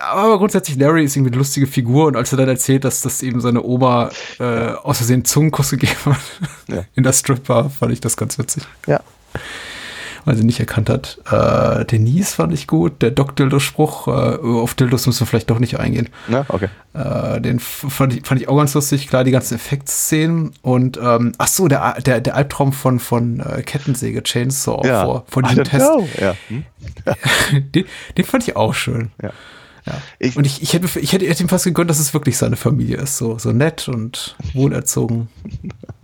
aber grundsätzlich, Larry ist irgendwie eine lustige Figur und als er dann erzählt, dass das eben seine Oma äh, aus Versehen Zungenkuss gegeben hat Ja. in der Stripper, fand ich das ganz witzig. Ja. Weil sie nicht erkannt hat. Äh, Denise fand ich gut, der Doc-Dildo-Spruch, äh, auf Dildos müssen wir vielleicht doch nicht eingehen. Na, okay. Äh, den fand ich, fand ich auch ganz lustig, klar, die ganzen Effektszenen und ähm, ach so, der, der, der Albtraum von, von äh, Kettensäge, Chainsaw Ja. vor, vor diesem Test. Ja. Hm? den, den fand ich auch schön. Ja. Ja. Ich- und ich, ich, hätte, ich hätte, hätte ihm fast gegönnt, dass es wirklich seine Familie ist. So, so nett und wohlerzogen.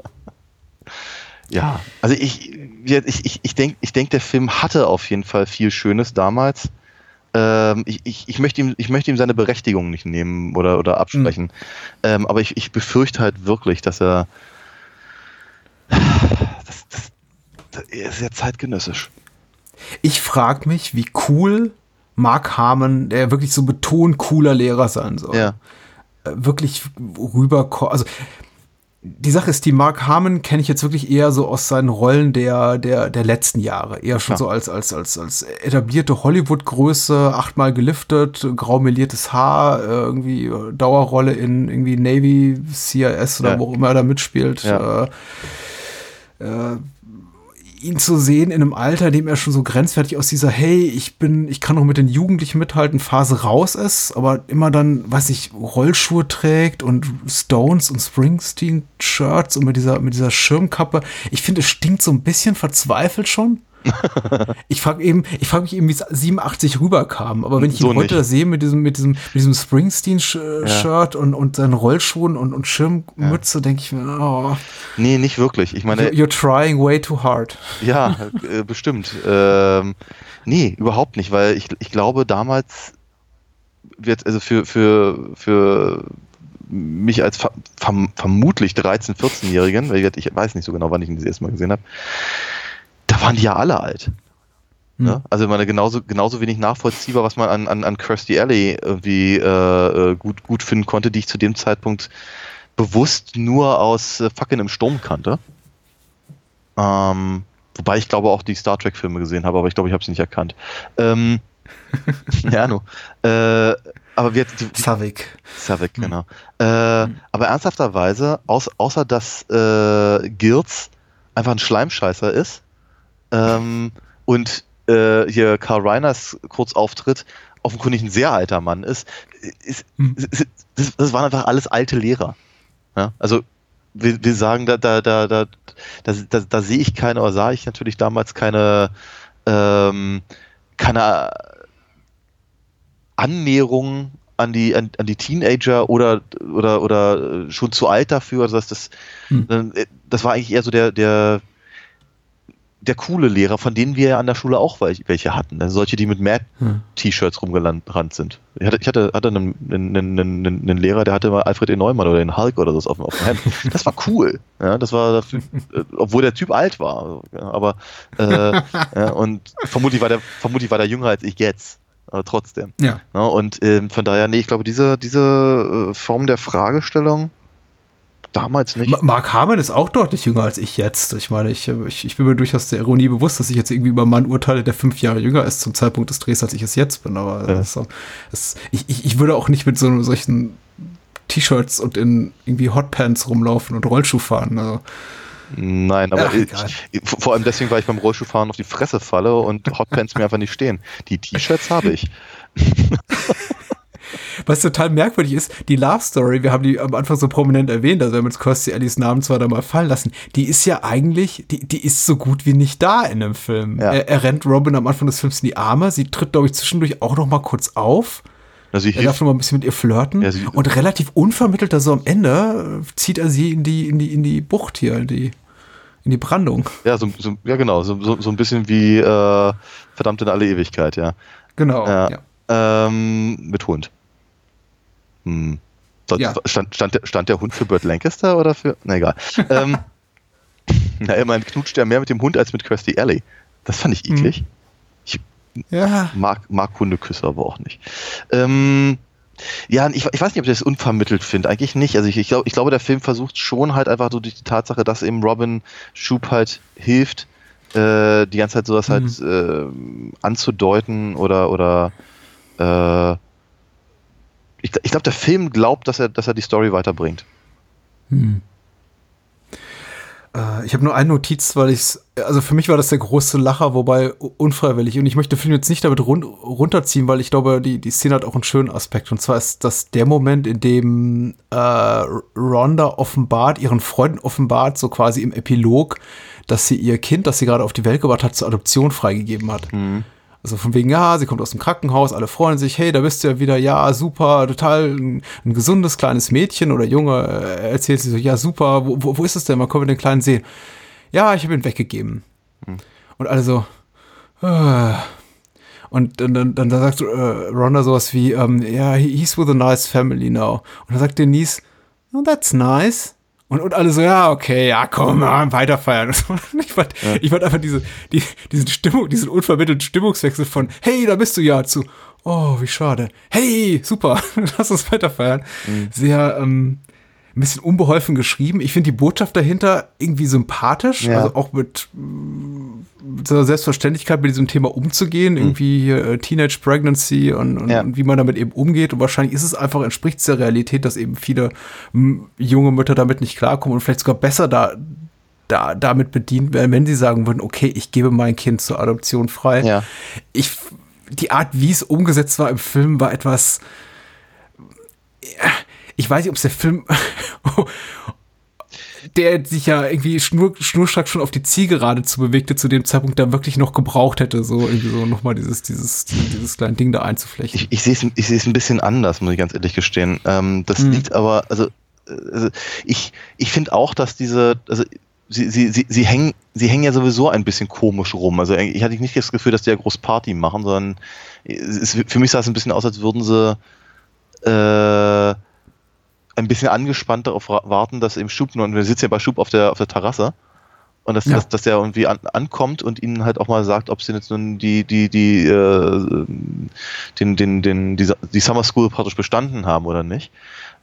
Ja, also ich, ich, ich, ich denke, ich denk, der Film hatte auf jeden Fall viel Schönes damals. Ähm, ich, ich, ich, möchte ihm, ich möchte ihm seine Berechtigung nicht nehmen oder, oder absprechen. Ähm, aber ich, ich befürchte halt wirklich, dass er. Das, das, das, er ist sehr zeitgenössisch. Ich frage mich, wie cool Mark Harmon, der wirklich so betont cooler Lehrer sein soll. Ja. äh, wirklich rüberkommt. Also die Sache ist, die Mark Harmon kenne ich jetzt wirklich eher so aus seinen Rollen der, der, der letzten Jahre. Eher schon Ja. so als, als, als, als etablierte Hollywood-Größe, achtmal geliftet, graumeliertes Haar, äh, irgendwie äh, Dauerrolle in irgendwie Navy, CIS oder Ja. wo auch immer er da mitspielt. Ja. Äh, äh, ihn zu sehen in einem Alter, in dem er schon so grenzwertig aus dieser, hey, ich bin, ich kann noch mit den Jugendlichen mithalten, Phase raus ist, aber immer dann, weiß ich, Rollschuhe trägt und Stones und Springsteen-Shirts und mit dieser, mit dieser Schirmkappe. Ich finde, es stinkt so ein bisschen verzweifelt schon. ich frage eben, ich frage mich eben, wie es 87 rüberkam, aber wenn ich ihn So heute nicht. da sehe mit diesem, mit diesem, mit diesem Springsteen-Shirt und, und seinen Rollschuhen und, und Schirmmütze, denke ich mir, oh, Nee, nicht wirklich. Ich meine, you're trying way too hard. Ja, äh, bestimmt. Ähm, nee, überhaupt nicht, weil ich, ich glaube, damals wird, also für, für, für mich als ver verm vermutlich 13-, 14-Jährigen, weil ich, ich weiß nicht so genau, wann ich ihn das erste Mal gesehen habe, da waren die ja alle alt. Ne? Also ich meine, genauso, genauso wenig nachvollziehbar, was man an, an, an Kirstie Alley irgendwie äh, äh, gut, gut finden konnte, die ich zu dem Zeitpunkt bewusst nur aus äh, Fucking im Sturm kannte. Ähm, wobei ich glaube auch die Star Trek-Filme gesehen habe, aber ich glaube, ich habe sie nicht erkannt. Ähm, ja, no. Äh, aber wir, die, Savik. Savik, genau. Äh, Aber ernsthafterweise, aus, außer dass äh, Gilz einfach ein Schleimscheißer ist ähm, und äh, hier Karl Reiners Kurzauftritt offenkundig ein sehr alter Mann ist, ist, Hm. ist das, das waren einfach alles alte Lehrer. Ja? Also wir, wir sagen, da, da, da, da, da, da, da sehe ich keine, oder sah ich natürlich damals keine, ähm, keine Annäherung an die, an, an die Teenager oder, oder, oder äh, schon zu alt dafür. Also das, das, Hm. äh, das war eigentlich eher so der, der, der coole Lehrer, von denen wir ja an der Schule auch welche hatten. Also solche, die mit Mad-T-Shirts rumgerannt sind. Ich hatte, ich hatte, hatte einen, einen, einen, einen, Lehrer, der hatte mal Alfred E. Neumann oder den Hulk oder so auf, dem- auf dem Hemd. Das war cool. Ja, das war, äh, obwohl der Typ alt war. Aber äh, ja, und vermutlich war der, vermutlich war der jünger als ich jetzt. Aber trotzdem. Ja. Ja, und ähm, von daher, nee, ich glaube, diese, diese äh, Form der Fragestellung damals nicht. Ma- Mark Harmon ist auch deutlich jünger als ich jetzt. Ich meine, ich, ich, ich bin mir durchaus der Ironie bewusst, dass ich jetzt irgendwie über einen Mann urteile, der fünf Jahre jünger ist zum Zeitpunkt des Drehs, als ich es jetzt bin. Aber Ja. das, das, ich, ich, ich würde auch nicht mit so solchen T-Shirts und in irgendwie Hotpants rumlaufen und Rollschuh fahren. Also, Nein, aber Ach, ich, vor allem deswegen, weil ich beim Rollschuhfahren auf die Fresse falle und Hotpants mir einfach nicht stehen. Die T-Shirts habe ich. was total merkwürdig ist, die Love Story, wir haben die am Anfang so prominent erwähnt, also wir haben jetzt Kirstie Ellis Namen zwar da mal fallen lassen, die ist ja eigentlich, die, die ist so gut wie nicht da in dem Film. Ja. Er, er rennt Robin am Anfang des Films in die Arme, sie tritt, glaube ich, zwischendurch auch noch mal kurz auf. Also sie Er darf hilft, noch mal ein bisschen mit ihr flirten Ja, und relativ unvermittelt da so am Ende äh, zieht er sie in die, in die, in die Bucht hier, in die, in die Brandung. ja, so, so, ja genau, so, so, so ein bisschen wie äh, verdammt in alle Ewigkeit, ja. Genau. Ja. Ja. Ähm, mit Hund. Hm. Ja. Stand, stand, der, stand der Hund für Burt Lancaster oder für. Na egal. ähm, na, immerhin knutscht er mehr mit dem Hund als mit Kirstie Alley. Das fand ich eklig. Ich ja. mag, mag Hundeküsse aber auch nicht. Ähm, ja, ich, ich weiß nicht, ob ich das unvermittelt finde. Eigentlich nicht. Also ich, ich, glaub, ich glaube, der Film versucht schon halt einfach so durch die Tatsache, dass eben Robin Schub halt hilft, äh, die ganze Zeit sowas halt äh, anzudeuten oder oder äh, ich, ich glaube, der Film glaubt, dass er, dass er die Story weiterbringt. Hm. Äh, Ich habe nur eine Notiz, weil ich also für mich war das der große Lacher, wobei unfreiwillig. Und ich möchte den Film jetzt nicht damit run runterziehen, weil ich glaube, die, die Szene hat auch einen schönen Aspekt. Und zwar ist das der Moment, in dem äh, Rhonda offenbart, ihren Freunden offenbart, so quasi im Epilog, dass sie ihr Kind, das sie gerade auf die Welt gebracht hat, zur Adoption freigegeben hat. Also von wegen, ja, sie kommt aus dem Krankenhaus, alle freuen sich, hey, da bist du ja wieder, ja, super, total ein, ein gesundes kleines Mädchen oder Junge, äh, erzählt sie so, ja, super, wo, wo, wo ist es denn, man kommt wir den Kleinen sehen. Ja, ich habe ihn weggegeben. Und alle so, äh. und dann, dann, dann sagt äh, Rhonda sowas wie, ähm, ja, he- he's with a nice family now. Und dann sagt Denise, oh, that's nice. Und, und alle so, ja, okay, ja, komm, ja, weiter feiern. Ich fand, ich fand einfach diese, die, diesen Stimmung, diesen unvermittelten Stimmungswechsel von, hey, da bist du ja, zu, oh, wie schade. Hey, super, lass uns weiter feiern. Sehr, ähm, ein bisschen unbeholfen geschrieben. Ich finde die Botschaft dahinter irgendwie sympathisch, Ja. also auch mit, mit so einer Selbstverständlichkeit mit diesem Thema umzugehen, irgendwie hier, äh, Teenage Pregnancy und, und, Ja. und wie man damit eben umgeht. Und wahrscheinlich ist es einfach, entspricht es der Realität, dass eben viele junge Mütter damit nicht klarkommen und vielleicht sogar besser da, da damit bedient werden, wenn sie sagen würden, okay, ich gebe mein Kind zur Adoption frei. Ja. Ich, die Art, wie es umgesetzt war im Film, war etwas. Ich weiß nicht, ob es der Film, der sich ja irgendwie schnur, schnurstracks schon auf die Zielgerade zu bewegte, zu dem Zeitpunkt da wirklich noch gebraucht hätte, so irgendwie so nochmal dieses, dieses, dieses kleine Ding da einzuflechten. Ich, ich sehe es ich sehe es ein bisschen anders, muss ich ganz ehrlich gestehen. Ähm, das Hm. liegt aber, also, äh, also ich, ich finde auch, dass diese, also sie, sie, sie, sie, hängen, sie hängen ja sowieso ein bisschen komisch rum. Also ich hatte nicht das Gefühl, dass die ja groß Party machen, sondern es ist, für mich sah es ein bisschen aus, als würden sie äh, ein bisschen angespannt darauf ra- warten, dass eben Schub, und wir sitzen ja bei Schub auf der, auf der Terrasse, und dass, Ja. dass, dass der irgendwie an, ankommt und ihnen halt auch mal sagt, ob sie jetzt nun die, die, die, äh, den, den, den, die, die Summer School praktisch bestanden haben oder nicht.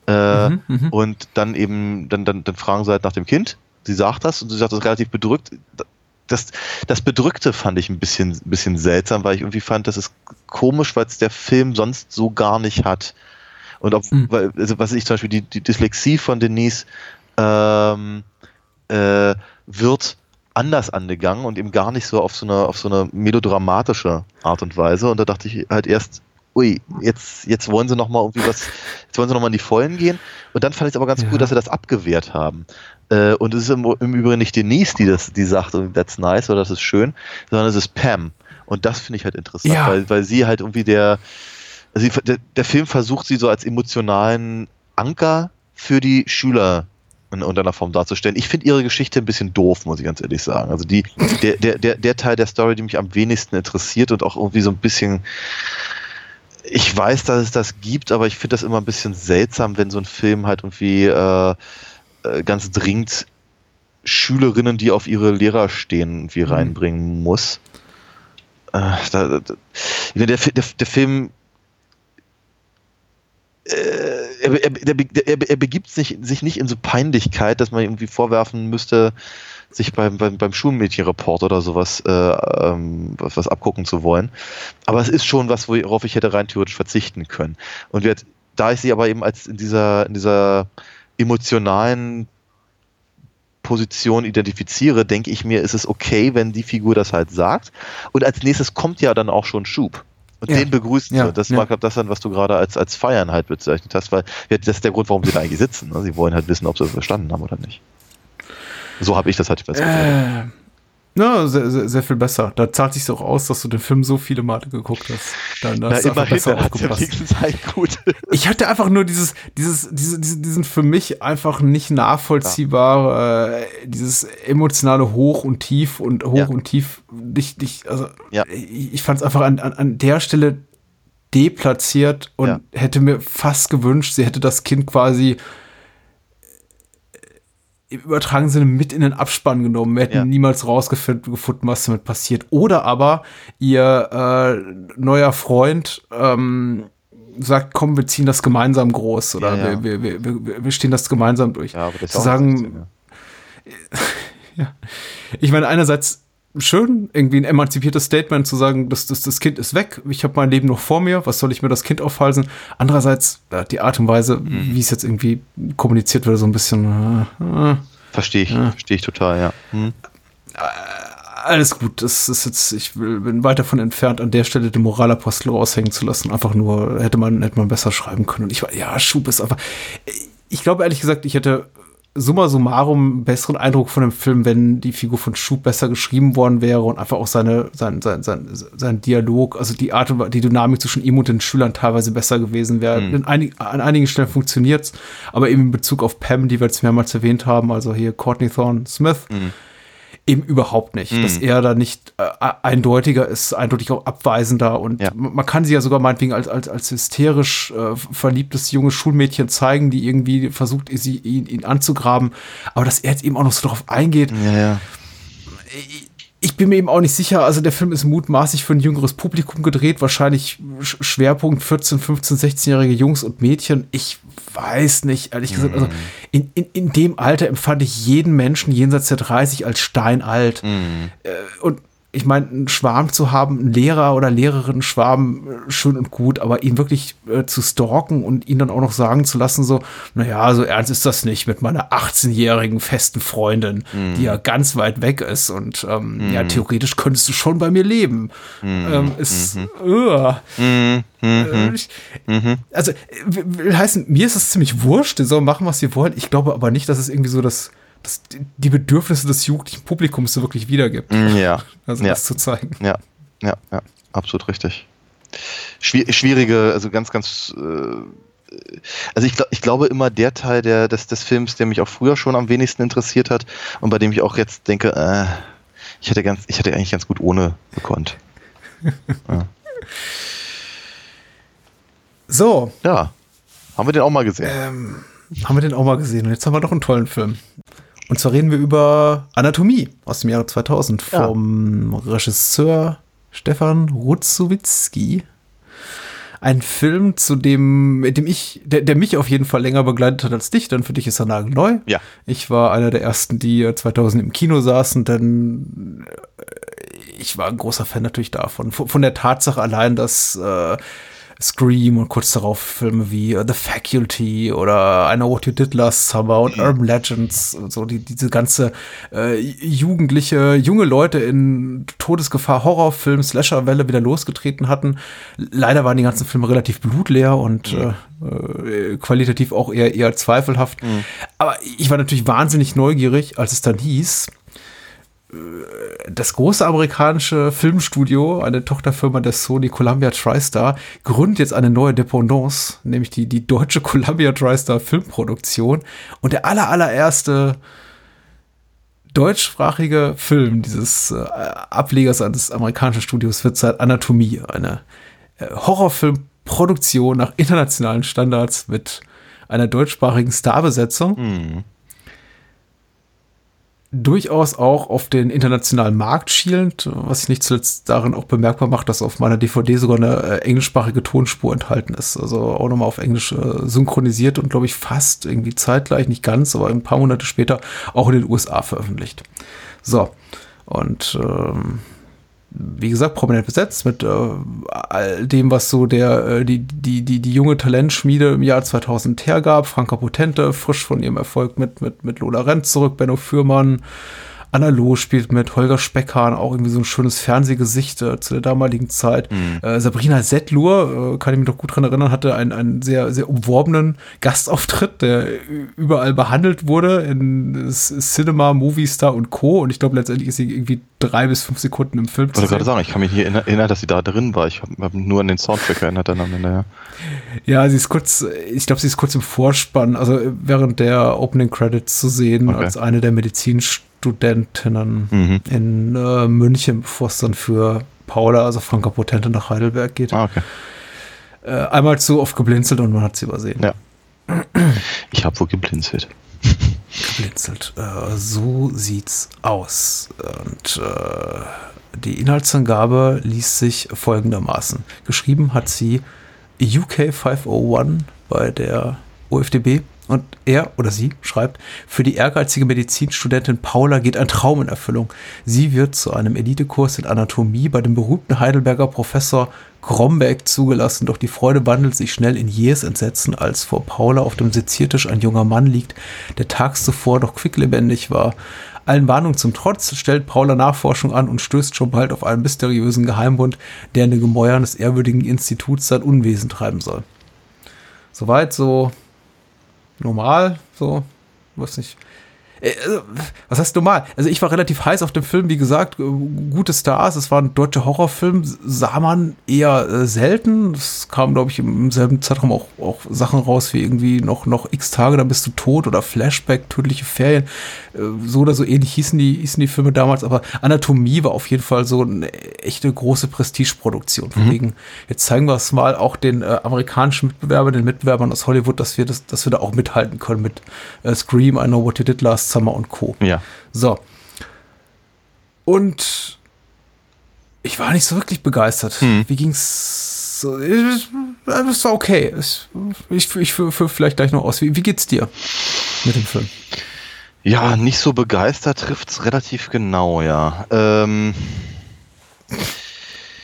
Äh, Mhm, mhm. Und dann eben, dann, dann, dann fragen sie halt nach dem Kind. Sie sagt das und sie sagt das relativ bedrückt. Das, das Bedrückte fand ich ein bisschen, ein bisschen seltsam, weil ich irgendwie fand, das ist komisch, weil es der Film sonst so gar nicht hat. Und ob, Mhm. weil, also was ich zum Beispiel, die, die Dyslexie von Denise ähm, äh, wird anders angegangen und eben gar nicht so auf so eine, auf so eine melodramatische Art und Weise. Und da dachte ich halt erst, ui, jetzt, jetzt wollen sie nochmal irgendwie was, jetzt wollen sie nochmal in die Vollen gehen. Und dann fand ich es aber ganz Ja. gut, dass sie das abgewehrt haben. Äh, und es ist im, im Übrigen nicht Denise, die das, die sagt, oh, that's nice oder das ist schön, sondern es ist Pam. Und das finde ich halt interessant, Ja. weil, weil sie halt irgendwie der, also der, der Film versucht sie so als emotionalen Anker für die Schüler in irgendeiner Form darzustellen. Ich finde ihre Geschichte ein bisschen doof, muss ich ganz ehrlich sagen. Also die, der, der, der, der Teil der Story, die mich am wenigsten interessiert und auch irgendwie so ein bisschen, ich weiß, dass es das gibt, aber ich finde das immer ein bisschen seltsam, wenn so ein Film halt irgendwie äh, äh, ganz dringend Schülerinnen, die auf ihre Lehrer stehen, irgendwie reinbringen muss. Äh, da, da, der, der, der Film er, er, er, er, er begibt sich, sich nicht in so Peinlichkeit, dass man irgendwie vorwerfen müsste, sich beim, beim, beim Schulmädchenreport oder sowas äh, ähm, was, was abgucken zu wollen. Aber es ist schon was, worauf ich hätte rein theoretisch verzichten können. Und wir, da ich sie aber eben als in dieser, in dieser emotionalen Position identifiziere, denke ich mir, ist es okay, wenn die Figur das halt sagt. Und als nächstes kommt ja dann auch schon Schub. Und Ja. den begrüßt Ja. Das ja. mag halt das sein, was du gerade als, als Feiern halt bezeichnet hast, weil das ist der Grund, warum sie da eigentlich sitzen. Ne? Sie wollen halt wissen, ob sie das verstanden haben oder nicht. So habe ich das halt festgestellt. Äh, na, sehr, sehr, sehr viel besser. Da zahlt sich auch aus, dass du den Film so viele Male geguckt hast. Dann Na, hast du einfach immerhin, besser ja aufgepasst. gut. Ich hatte einfach nur dieses, dieses, diese, diese, diesen für mich einfach nicht nachvollziehbar, äh, dieses emotionale Hoch und Tief und Hoch Ja. und Tief nicht, nicht, also Ja. ich, ich fand es einfach an, an, an der Stelle deplatziert und Ja. hätte mir fast gewünscht, sie hätte das Kind quasi im übertragenen Sinne mit in den Abspann genommen. Wir hätten Ja. niemals rausgefunden, gefunden, was damit passiert. Oder aber ihr äh, neuer Freund ähm, sagt, komm, wir ziehen das gemeinsam groß oder Ja, ja. Wir, wir, wir, wir, stehen das gemeinsam durch. Ja, aber das Zu sagen, ja. Ich meine, einerseits schön, irgendwie ein emanzipiertes Statement zu sagen, das, das, das Kind ist weg, ich habe mein Leben noch vor mir, was soll ich mir das Kind aufhalsen? Andererseits ja, die Art und Weise, Mhm. wie es jetzt irgendwie kommuniziert wird, so ein bisschen äh, äh, Verstehe ich, verstehe ich total, ja. Hm. alles gut. Das ist jetzt, ich bin weit davon entfernt, an der Stelle den Moralapostel raushängen zu lassen. Einfach nur, hätte man, hätte man besser schreiben können. Und ich war, ja, Schub ist einfach. Ich glaube ehrlich gesagt, ich hätte summa summarum besseren Eindruck von dem Film, wenn die Figur von Schub besser geschrieben worden wäre und einfach auch seine, sein, sein, sein, sein Dialog, also die Art und die Dynamik zwischen ihm und den Schülern teilweise besser gewesen wäre. In einig, an einigen Stellen funktioniert's, aber eben in Bezug auf Pam, die wir jetzt mehrmals erwähnt haben, also hier Courtney Thorne Smith, eben überhaupt nicht. Dass er da nicht äh, eindeutiger ist, eindeutig auch abweisender und Ja. man kann sie ja sogar meinetwegen als, als, als hysterisch äh, verliebtes junges Schulmädchen zeigen, die irgendwie versucht, sie, ihn, ihn anzugraben. Aber dass er jetzt eben auch noch so darauf eingeht, Ja, ja. Ich bin mir eben auch nicht sicher. Also der Film ist mutmaßlich für ein jüngeres Publikum gedreht. Wahrscheinlich Schwerpunkt 14, 15, 16-jährige Jungs und Mädchen. Ich weiß nicht, ehrlich gesagt. Also in, in, in dem Alter empfand ich jeden Menschen jenseits der 30 als steinalt. Mhm. Äh, und ich meine, einen Schwarm zu haben, einen Lehrer oder Lehrerin, Schwarm, äh, schön und gut, aber ihn wirklich äh, zu stalken und ihn dann auch noch sagen zu lassen, so, naja, so ernst ist das nicht mit meiner 18-jährigen festen Freundin, die ja ganz weit weg ist und ähm, ja, theoretisch könntest du schon bei mir leben. Ähm, ist, Mhm. äh, ich, also, äh, will heißen, mir ist es ziemlich wurscht, sollen machen, was sie wollen. Ich glaube aber nicht, dass es irgendwie so das, das die Bedürfnisse des jugendlichen Publikums so wirklich wiedergibt. Mhm, Ja. Also ja. das zu zeigen. Ja, ja, ja, absolut richtig. Schwier schwierige, also ganz, ganz. Äh, also ich, glaub, ich glaube immer der Teil der, des, des Films, der mich auch früher schon am wenigsten interessiert hat und bei dem ich auch jetzt denke, äh, ich hätte ganz, ich hätte eigentlich ganz gut ohne gekonnt. So, Ja, haben wir den auch mal gesehen. ähm, haben wir den auch mal gesehen. Und jetzt haben wir noch einen tollen Film. Und zwar reden wir über Anatomie aus dem Jahre 2000 Ja. vom Regisseur Stefan Rutzowitzki. Ein Film, zu dem, mit dem ich, der, der mich auf jeden Fall länger begleitet hat als dich, denn für dich ist er nagelneu. Ja. Ich war einer der ersten, die äh, 2000 im Kino saßen, denn äh, ich war ein großer Fan natürlich davon. Von, von der Tatsache allein, dass äh, Scream und kurz darauf Filme wie äh, The Faculty oder I Know What You Did Last Summer und Urban Legends und so, die, diese ganze äh, jugendliche, junge Leute in Todesgefahr Horrorfilm, Slasherwelle wieder losgetreten hatten. Leider waren die ganzen Filme relativ blutleer und äh, äh, qualitativ auch eher, eher zweifelhaft. Aber ich war natürlich wahnsinnig neugierig, als es dann hieß, das große amerikanische Filmstudio, eine Tochterfirma der Sony Columbia TriStar, gründet jetzt eine neue Dependance, nämlich die, die deutsche Columbia TriStar Filmproduktion. Und der aller, allererste deutschsprachige Film dieses äh, Ablegers eines amerikanischen Studios wird seit Anatomie, eine äh, Horrorfilmproduktion nach internationalen Standards mit einer deutschsprachigen Starbesetzung Mhm. Durchaus auch auf den internationalen Markt schielend, was sich nicht zuletzt darin auch bemerkbar macht, dass auf meiner DVD sogar eine äh, englischsprachige Tonspur enthalten ist. Also auch nochmal auf Englisch äh, synchronisiert und glaube ich fast irgendwie zeitgleich, nicht ganz, aber ein paar Monate später auch in den USA veröffentlicht. So, und ähm, wie gesagt, prominent besetzt mit äh, all dem, was so der, äh, die, die, die, die junge Talentschmiede im Jahr 2000 hergab. Franka Potente, frisch von ihrem Erfolg mit, mit, mit Lola Renz zurück, Benno Fürmann, Anna Loh spielt mit, Holger Speckhahn, auch irgendwie so ein schönes Fernsehgesicht äh, zu der damaligen Zeit. Äh, Sabrina Settlur, äh, kann ich mich doch gut dran erinnern, hatte einen, einen sehr, sehr umworbenen Gastauftritt, der überall behandelt wurde in Cinema, Movistar und Co. Und ich glaube, letztendlich ist sie irgendwie drei bis fünf Sekunden im Film Ich wollte gerade sagen, ich kann mich erinner- erinnern, dass sie da drin war. Ich habe hab nur an den Soundtrack erinnert dann am Ende. Ja. Ja, sie ist kurz, ich glaube, sie ist kurz im Vorspann, also während der Opening Credits zu sehen, Okay. als eine der Medizinstudentinnen Mhm. in äh, München, bevor es dann für Paula, also Franka Potente, nach Heidelberg geht. Ah, okay. Äh, einmal zu oft geblinzelt und man hat sie übersehen. Ja. Ich habe wohl geblinzelt. Geblinzelt. Äh, so sieht's aus. Und äh, die Inhaltsangabe liest sich folgendermaßen. Geschrieben hat sie UK 501 bei der OFDB. Und er oder sie schreibt, für die ehrgeizige Medizinstudentin Paula geht ein Traum in Erfüllung. Sie wird zu einem Elitekurs in Anatomie bei dem berühmten Heidelberger Professor Grombeck zugelassen, doch die Freude wandelt sich schnell in jähes Entsetzen, als vor Paula auf dem Seziertisch ein junger Mann liegt, der tags zuvor noch quicklebendig war. Allen Warnungen zum Trotz stellt Paula Nachforschung an und stößt schon bald auf einen mysteriösen Geheimbund, der in den Gemäuern des ehrwürdigen Instituts sein Unwesen treiben soll. Soweit so normal, so, weiß nicht. Äh, also, Was heißt normal? Also ich war relativ heiß auf dem Film, wie gesagt, äh, gute Stars, es war ein deutscher Horrorfilm, sah man eher äh, selten. Es kamen, glaube ich, im selben Zeitraum auch, auch Sachen raus wie irgendwie noch, noch x Tage, dann bist du tot oder Flashback, tödliche Ferien. Äh, So oder so ähnlich hießen die, hießen die Filme damals, aber Anatomie war auf jeden Fall so eine echte große Prestigeproduktion. Von wegen, jetzt zeigen wir es mal auch den äh, amerikanischen Mitbewerbern, den Mitbewerbern aus Hollywood, dass wir, das, dass wir da auch mithalten können mit äh, Scream, I Know What You Did Last Summer und Co. Ja. So. Und ich war nicht so wirklich begeistert. Hm. Wie ging's? So, es es war okay. Es, ich ich führe führ vielleicht gleich noch aus. Wie, wie geht's dir mit dem Film? Ja, nicht so begeistert trifft's relativ genau, ja. Ähm,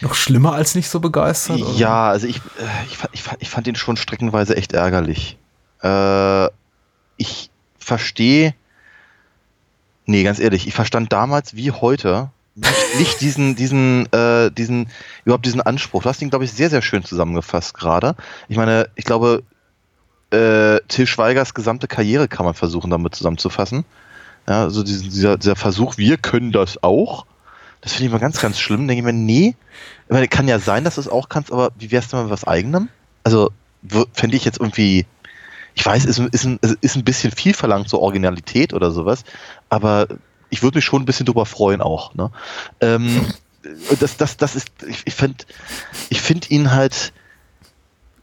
Noch schlimmer als nicht so begeistert? oder? ja, also ich, äh, ich, ich, ich fand ihn schon streckenweise echt ärgerlich. Äh, ich verstehe, nee, ganz ehrlich, ich verstand damals wie heute nicht, diesen, diesen, äh, diesen, überhaupt diesen Anspruch. Du hast ihn, glaube ich, sehr, sehr schön zusammengefasst gerade. Ich meine, ich glaube, äh, Till Schweigers gesamte Karriere kann man versuchen, damit zusammenzufassen. Ja, also dieser, dieser Versuch, wir können das auch. Das finde ich mal ganz, ganz schlimm. Denke ich mir, nee, ich meine, kann ja sein, dass du es auch kannst, aber wie wär's denn mal mit was eigenem? Also, fände ich jetzt irgendwie, ich weiß, ist, ist, ein, ist ein bisschen viel verlangt, so Originalität oder sowas, aber ich würde mich schon ein bisschen drüber freuen auch. Ne? Ähm, das, das, das ist, ich, ich finde ich find ihn halt,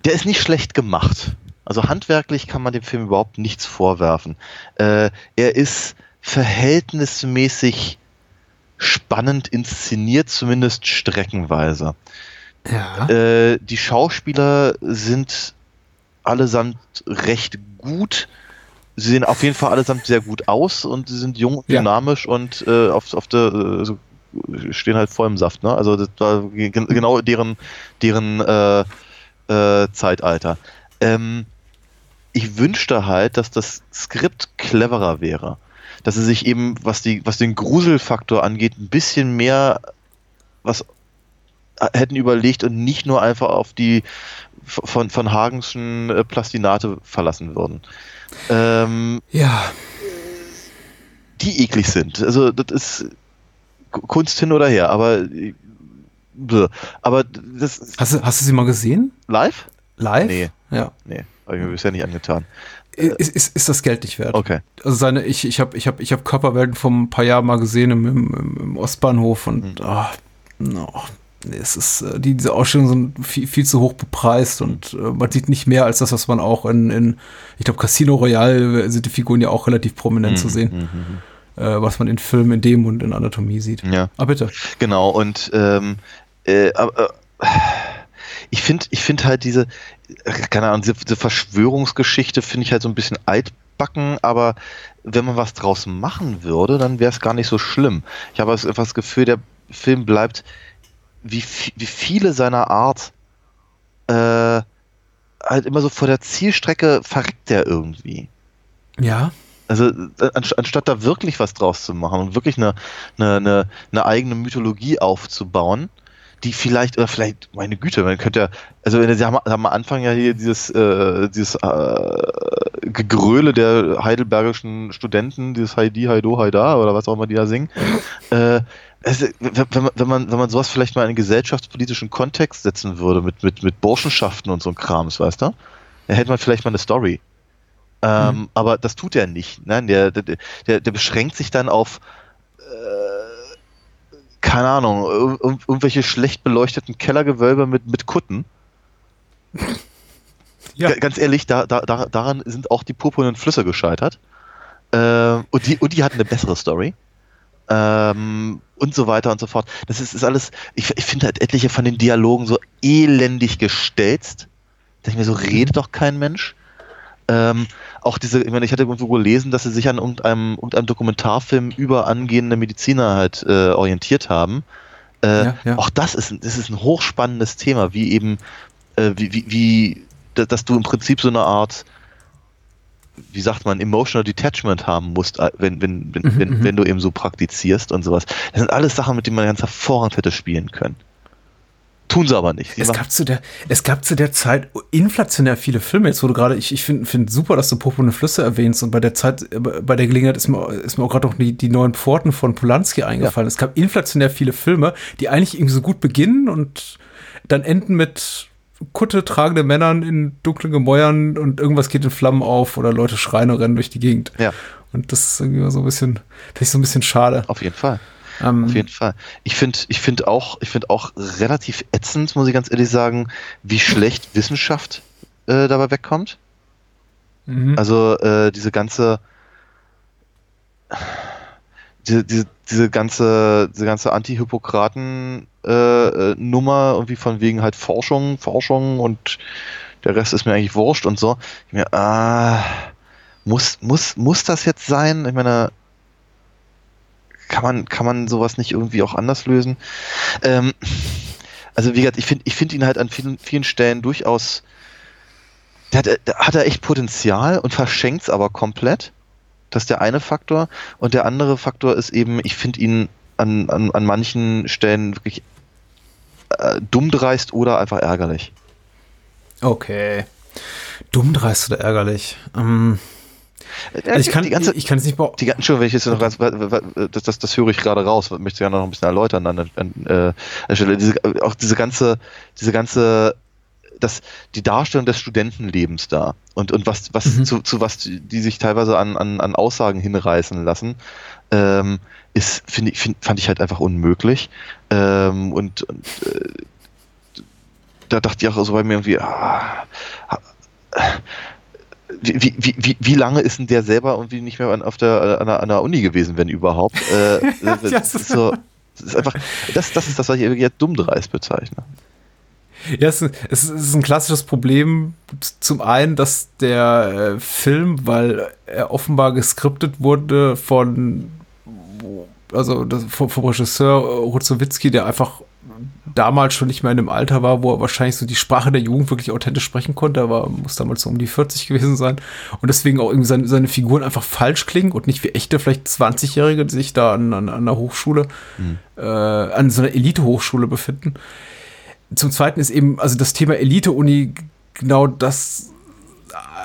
der ist nicht schlecht gemacht. Also handwerklich kann man dem Film überhaupt nichts vorwerfen. Äh, er ist verhältnismäßig spannend inszeniert, zumindest streckenweise. Ja. Äh, die Schauspieler sind allesamt recht gut. Sie sehen auf jeden Fall allesamt sehr gut aus und sie sind jung, Ja. dynamisch und äh, auf, auf der äh, stehen halt voll im Saft. Ne? Also das war ge- genau deren, deren äh, äh, Zeitalter. Ähm, ich wünschte halt, dass das Skript cleverer wäre. Dass sie sich eben, was, die, was den Gruselfaktor angeht, ein bisschen mehr was hätten überlegt und nicht nur einfach auf die von, von Hagenschen äh, Plastinate verlassen würden. Ähm, ja. die eklig sind. Also das ist Kunst hin oder her, aber äh, aber das Hast du, hast du sie mal gesehen? live? Live? Nee. Ja. Nee, habe ich mir bisher nicht angetan. Ist, ist, ist das Geld nicht wert? Okay. Also seine, ich, ich habe ich hab, ich hab Körperwelten vor ein paar Jahren mal gesehen im, im, im Ostbahnhof und ah, no, nee, es ist, äh, die, diese Ausstellungen sind viel, viel zu hoch bepreist und äh, man sieht nicht mehr als das, was man auch in, in ich glaube, Casino Royale sind die Figuren ja auch relativ prominent zu sehen, äh, was man in Filmen, in dem und in Anatomie sieht. Ja. Ah, bitte. Genau, und ähm, äh, äh, ich finde ich find halt diese, keine Ahnung, diese, diese Verschwörungsgeschichte finde ich halt so ein bisschen altbacken, aber wenn man was draus machen würde, dann wäre es gar nicht so schlimm. Ich habe einfach das Gefühl, der Film bleibt wie, wie viele seiner Art äh, halt immer so vor der Zielstrecke verreckt der irgendwie. Ja. Also äh, anst anstatt da wirklich was draus zu machen und wirklich eine, eine, eine, eine eigene Mythologie aufzubauen, die vielleicht, oder vielleicht, meine Güte, man könnte ja, also wenn- sie haben, haben am Anfang ja hier dieses, äh, dieses äh, Gegröle der heidelbergischen Studenten, dieses Heidi, Heido, Haida oder was auch immer die da singen. Äh, also, wenn, man, wenn, man, wenn man sowas vielleicht mal in einen gesellschaftspolitischen Kontext setzen würde, mit, mit, mit Burschenschaften und so ein Krams, weißt du, dann hätte man vielleicht mal eine Story. Ähm, Aber das tut er nicht. Ne? Der, der, der, der beschränkt sich dann auf, äh, keine Ahnung, ir- ir- irgendwelche schlecht beleuchteten Kellergewölbe mit, mit Kutten. Ja. Ga- Ganz ehrlich, da, da, da, daran sind auch die purpurnen Flüsse gescheitert. Ähm, und, die, und die hatten eine bessere Story. Ähm, und so weiter und so fort. Das ist, ist alles, ich, ich finde halt etliche von den Dialogen so elendig gestelzt. Da ich mir so, redet doch kein Mensch. Ähm, auch diese, ich meine, ich hatte irgendwo gelesen, dass sie sich an irgendeinem, irgendeinem Dokumentarfilm über angehende Mediziner halt äh, orientiert haben. Äh, Ja, ja. Auch das ist, ein- das ist ein hochspannendes Thema, wie eben, äh, wie, wie, wie, da- dass du im Prinzip so eine Art, wie sagt man, emotional detachment haben musst, äh, wenn, wenn, wenn, Mhm, wenn, mhm. wenn du eben so praktizierst und sowas. Das sind alles Sachen, mit denen man ganz hervorragend hätte spielen können. Tun sie aber nicht. Sie Es gab, zu der, es gab zu der Zeit inflationär viele Filme. Jetzt wurde gerade, ich, ich finde find super, dass du Purpurne Flüsse erwähnst. Und bei der Zeit, äh, bei der Gelegenheit ist mir, ist mir auch gerade noch die, die neuen Pforten von Polanski eingefallen. Es gab inflationär viele Filme, die eigentlich irgendwie so gut beginnen und dann enden mit Kutte tragende Männern in dunklen Gemäuern und irgendwas geht in Flammen auf oder Leute schreien und rennen durch die Gegend. Ja. Und das ist irgendwie so ein bisschen, das ist so ein bisschen schade. Auf jeden Fall. Ähm, Auf jeden Fall. Ich finde ich find auch, ich find auch relativ ätzend, muss ich ganz ehrlich sagen, wie schlecht Wissenschaft äh, dabei wegkommt. mhm. Also äh, diese ganze diese, diese, diese ganze, diese ganze Anti-Hippokraten-Nummer, äh, irgendwie von wegen halt Forschung, Forschung und der Rest ist mir eigentlich wurscht und so. Ich mir, ah, muss, muss, muss das jetzt sein? Ich meine, kann man, kann man sowas nicht irgendwie auch anders lösen? Ähm, also wie gesagt, ich finde ich finde ihn halt an vielen, vielen Stellen durchaus, der hat, hat er echt Potenzial und verschenkt es aber komplett. Das ist der eine Faktor. Und der andere Faktor ist eben, ich finde ihn an, an, an manchen Stellen wirklich äh, dummdreist oder einfach ärgerlich. Okay. Dummdreist oder ärgerlich. Ähm, also ich, kann, ganze, ich kann es nicht die, Entschuldigung, wenn ich jetzt noch ganz, das, das, das höre ich gerade raus, möchte ich gerne noch ein bisschen erläutern an der, äh, Stelle. Diese, auch diese ganze, diese ganze, das, die Darstellung des Studentenlebens da und, und was, was mhm. zu, zu was die, die sich teilweise an, an, an Aussagen hinreißen lassen, ähm, ist, finde ich, find, fand ich halt einfach unmöglich. Ähm, und, und äh, da dachte ich auch so bei mir irgendwie, ah, wie, wie, wie, wie lange ist denn der selber irgendwie nicht mehr auf der, an, der, an der Uni gewesen, wenn überhaupt? Äh, das, ist so, das ist einfach, das, das ist das, was ich jetzt dummdreist bezeichne. Ja, es ist, ein klassisches Problem. Zum einen, dass der äh, Film, weil er offenbar geskriptet wurde von, also das, vom, vom Regisseur Ruzowitzki, der einfach damals schon nicht mehr in einem Alter war, wo er wahrscheinlich so die Sprache der Jugend wirklich authentisch sprechen konnte. Er war, muss damals so um die 40 gewesen sein. Und deswegen auch irgendwie seine, seine Figuren einfach falsch klingen und nicht wie echte, vielleicht 20-Jährige, die sich da an, an, an einer Hochschule, mhm. äh, an so einer Elite-Hochschule befinden. Zum Zweiten ist eben, also das Thema Elite-Uni genau das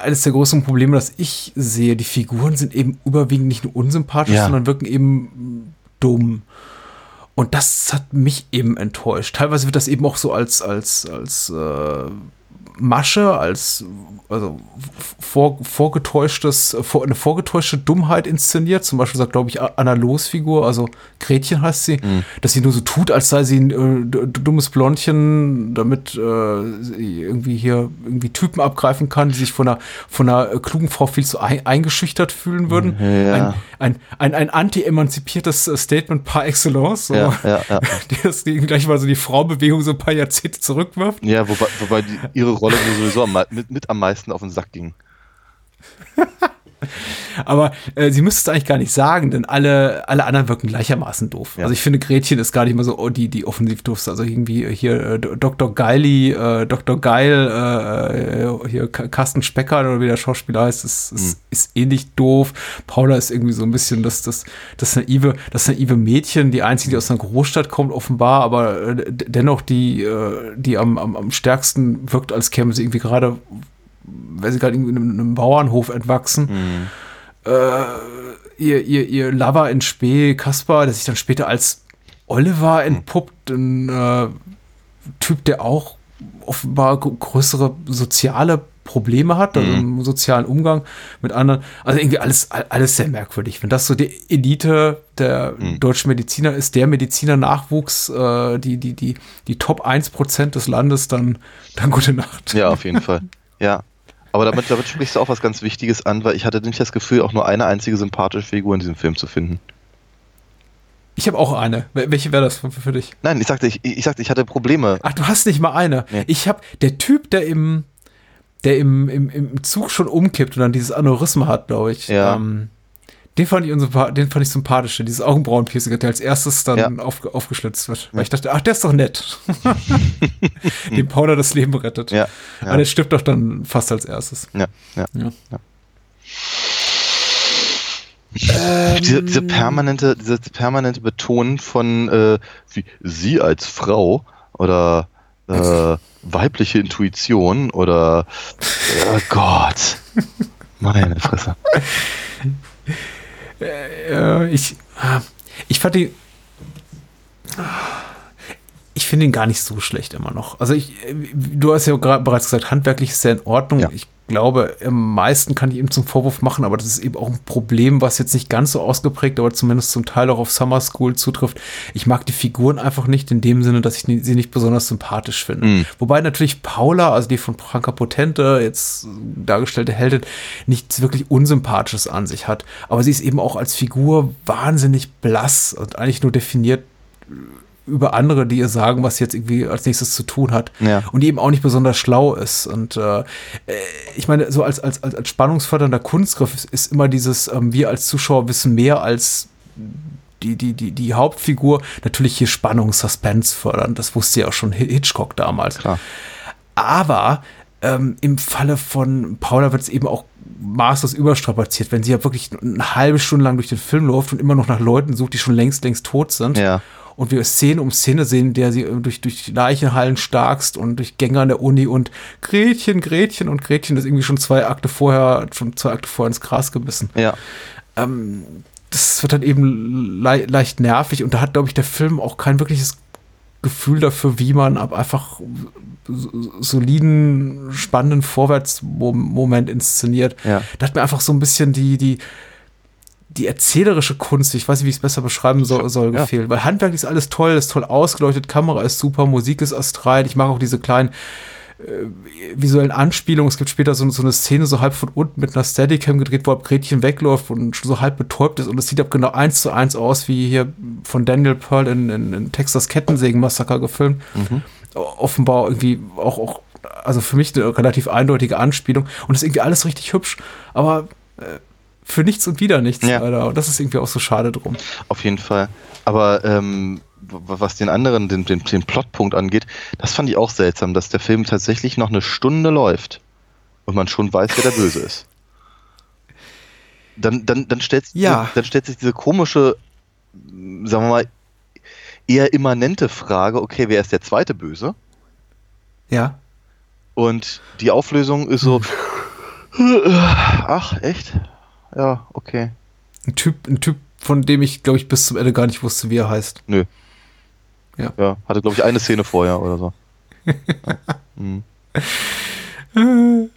eines der größten Probleme, das ich sehe. Die Figuren sind eben überwiegend nicht nur unsympathisch, ja. sondern wirken eben dumm. Und das hat mich eben enttäuscht. Teilweise wird das eben auch so als, als, als äh, Masche, als also vor, vorgetäuschtes, vor, eine vorgetäuschte Dummheit inszeniert. Zum Beispiel sagt, glaube ich, Anna Los-Figur, also Gretchen heißt sie, mhm. dass sie nur so tut, als sei sie ein äh, dummes Blondchen, damit äh, sie irgendwie hier irgendwie Typen abgreifen kann, die sich von einer, von einer klugen Frau viel zu ein, eingeschüchtert fühlen würden. Ja. Ein, ein, ein, ein anti-emanzipiertes Statement par excellence, so, ja, ja, ja. das gleich mal so die Frauenbewegung so ein paar Jahrzehnte zurückwirft. Ja, wobei, wobei die, ihre Rolle sowieso am, mit, mit am meisten auf den Sack ging. Aber äh, sie müsste es eigentlich gar nicht sagen, denn alle, alle anderen wirken gleichermaßen doof. Ja. Also ich finde, Gretchen ist gar nicht mal so oh, die, die offensiv doof Also irgendwie hier äh, Dr. Geili, äh, Dr. Geil, äh, hier Carsten Specker oder wie der Schauspieler heißt, ist, ist, mhm. ist ähnlich doof. Paula ist irgendwie so ein bisschen das, das, das naive, das naive Mädchen, die einzige, die aus einer Großstadt kommt, offenbar, aber äh, dennoch die, äh, die am, am, am stärksten wirkt, als käme sie irgendwie gerade weil sie gerade in einem Bauernhof entwachsen. Mhm. Äh, ihr, ihr, ihr Lover in Spee, Kaspar, der sich dann später als Oliver mhm. entpuppt, ein äh, Typ, der auch offenbar größere soziale Probleme hat, also mhm. im sozialen Umgang mit anderen. Also irgendwie alles, alles sehr merkwürdig. Wenn das so die Elite der mhm. deutschen Mediziner ist, der Mediziner-Nachwuchs, äh, die, die, die, die Top 1% des Landes, dann, dann gute Nacht. Ja, auf jeden Fall. Ja. Aber damit, damit sprichst du auch was ganz Wichtiges an, weil ich hatte nicht das Gefühl, auch nur eine einzige sympathische Figur in diesem Film zu finden. Ich habe auch eine. Welche wäre das für, für, dich? Nein, ich sagte, ich, ich sagte, ich hatte Probleme. Ach, du hast nicht mal eine. Nee. Ich habe der Typ, der im, der im, im, im Zug schon umkippt und dann dieses Aneurysma hat, glaube ich. Ja. Ähm, den fand ich, den fand ich sympathisch, dieses Augenbrauenpiercing, der als erstes dann ja. auf, aufgeschlitzt wird. Weil ich dachte, ach, der ist doch nett. Dem Paula das Leben rettet. Ja, ja. Aber der stirbt doch dann fast als erstes. Ja, ja. ja. ja. Ähm, diese, diese, permanente, diese permanente Betonen von äh, wie sie als Frau oder äh, weibliche Intuition oder oh Gott. Meine Fresse. Äh, ich, ich fand die. Ich finde ihn gar nicht so schlecht immer noch. Also ich, du hast ja bereits gesagt, handwerklich ist er in Ordnung. Ja. Ich glaube, am meisten kann ich ihm zum Vorwurf machen, aber das ist eben auch ein Problem, was jetzt nicht ganz so ausgeprägt, aber zumindest zum Teil auch auf Summer School zutrifft. Ich mag die Figuren einfach nicht in dem Sinne, dass ich sie nicht besonders sympathisch finde. Mhm. Wobei natürlich Paula, also die von Franka Potente jetzt dargestellte Heldin, nichts wirklich Unsympathisches an sich hat. Aber sie ist eben auch als Figur wahnsinnig blass und eigentlich nur definiert über andere, die ihr sagen, was jetzt irgendwie als nächstes zu tun hat. Ja. Und die eben auch nicht besonders schlau ist. Und äh, äh, ich meine, so als, als, als, als spannungsfördernder Kunstgriff ist, ist immer dieses, ähm, wir als Zuschauer wissen mehr als die, die, die, die Hauptfigur. Natürlich hier Spannung, Suspense fördern. Das wusste ja auch schon Hitchcock damals. Klar. Aber ähm, im Falle von Paula wird es eben auch maßlos überstrapaziert, wenn sie ja wirklich eine halbe Stunde lang durch den Film läuft und immer noch nach Leuten sucht, die schon längst, längst tot sind. Ja. Und wir Szene um Szene sehen, der sie äh, durch, durch Leichenhallen starkst und durch Gänge an der Uni und Gretchen, Gretchen und Gretchen ist irgendwie schon zwei Akte vorher, schon zwei Akte vorher ins Gras gebissen. Ja. Ähm, das wird dann eben le leicht nervig und da hat, glaube ich, der Film auch kein wirkliches Gefühl dafür, wie man ab einfach soliden, spannenden Vorwärtsmoment inszeniert. Ja. Da hat mir einfach so ein bisschen die, die, die erzählerische Kunst, ich weiß nicht, wie ich es besser beschreiben soll, soll Ja. gefehlt. Weil handwerklich ist alles toll, ist toll ausgeleuchtet, Kamera ist super, Musik ist astral. Ich mag auch diese kleinen äh, visuellen Anspielungen. Es gibt später so, so eine Szene so halb von unten mit einer Steadicam gedreht, wo ab Gretchen wegläuft und schon so halb betäubt ist. Und es sieht ab genau eins zu eins aus, wie hier von Daniel Pearl in, in, in Texas Kettensägen-Massaker gefilmt. Offenbar irgendwie auch, auch, also für mich eine relativ eindeutige Anspielung. Und es ist irgendwie alles richtig hübsch. Aber äh, für nichts und wieder nichts, Ja. leider. Und das ist irgendwie auch so schade drum. Auf jeden Fall. Aber ähm, was den anderen, den, den, den Plotpunkt angeht, das fand ich auch seltsam, dass der Film tatsächlich noch eine Stunde läuft und man schon weiß, wer der Böse ist. Dann, dann, dann, stellt, sich Ja. diese, dann stellt sich diese komische, sagen wir mal, eher immanente Frage, okay, wer ist der zweite Böse? Ja. Und die Auflösung ist so, ach, echt? Ja, okay. Ein Typ, ein Typ, von dem ich, glaube ich, bis zum Ende gar nicht wusste, wie er heißt. Nö. Ja. Ja, hatte, glaube ich, eine Szene vorher oder so. Ja. Hm.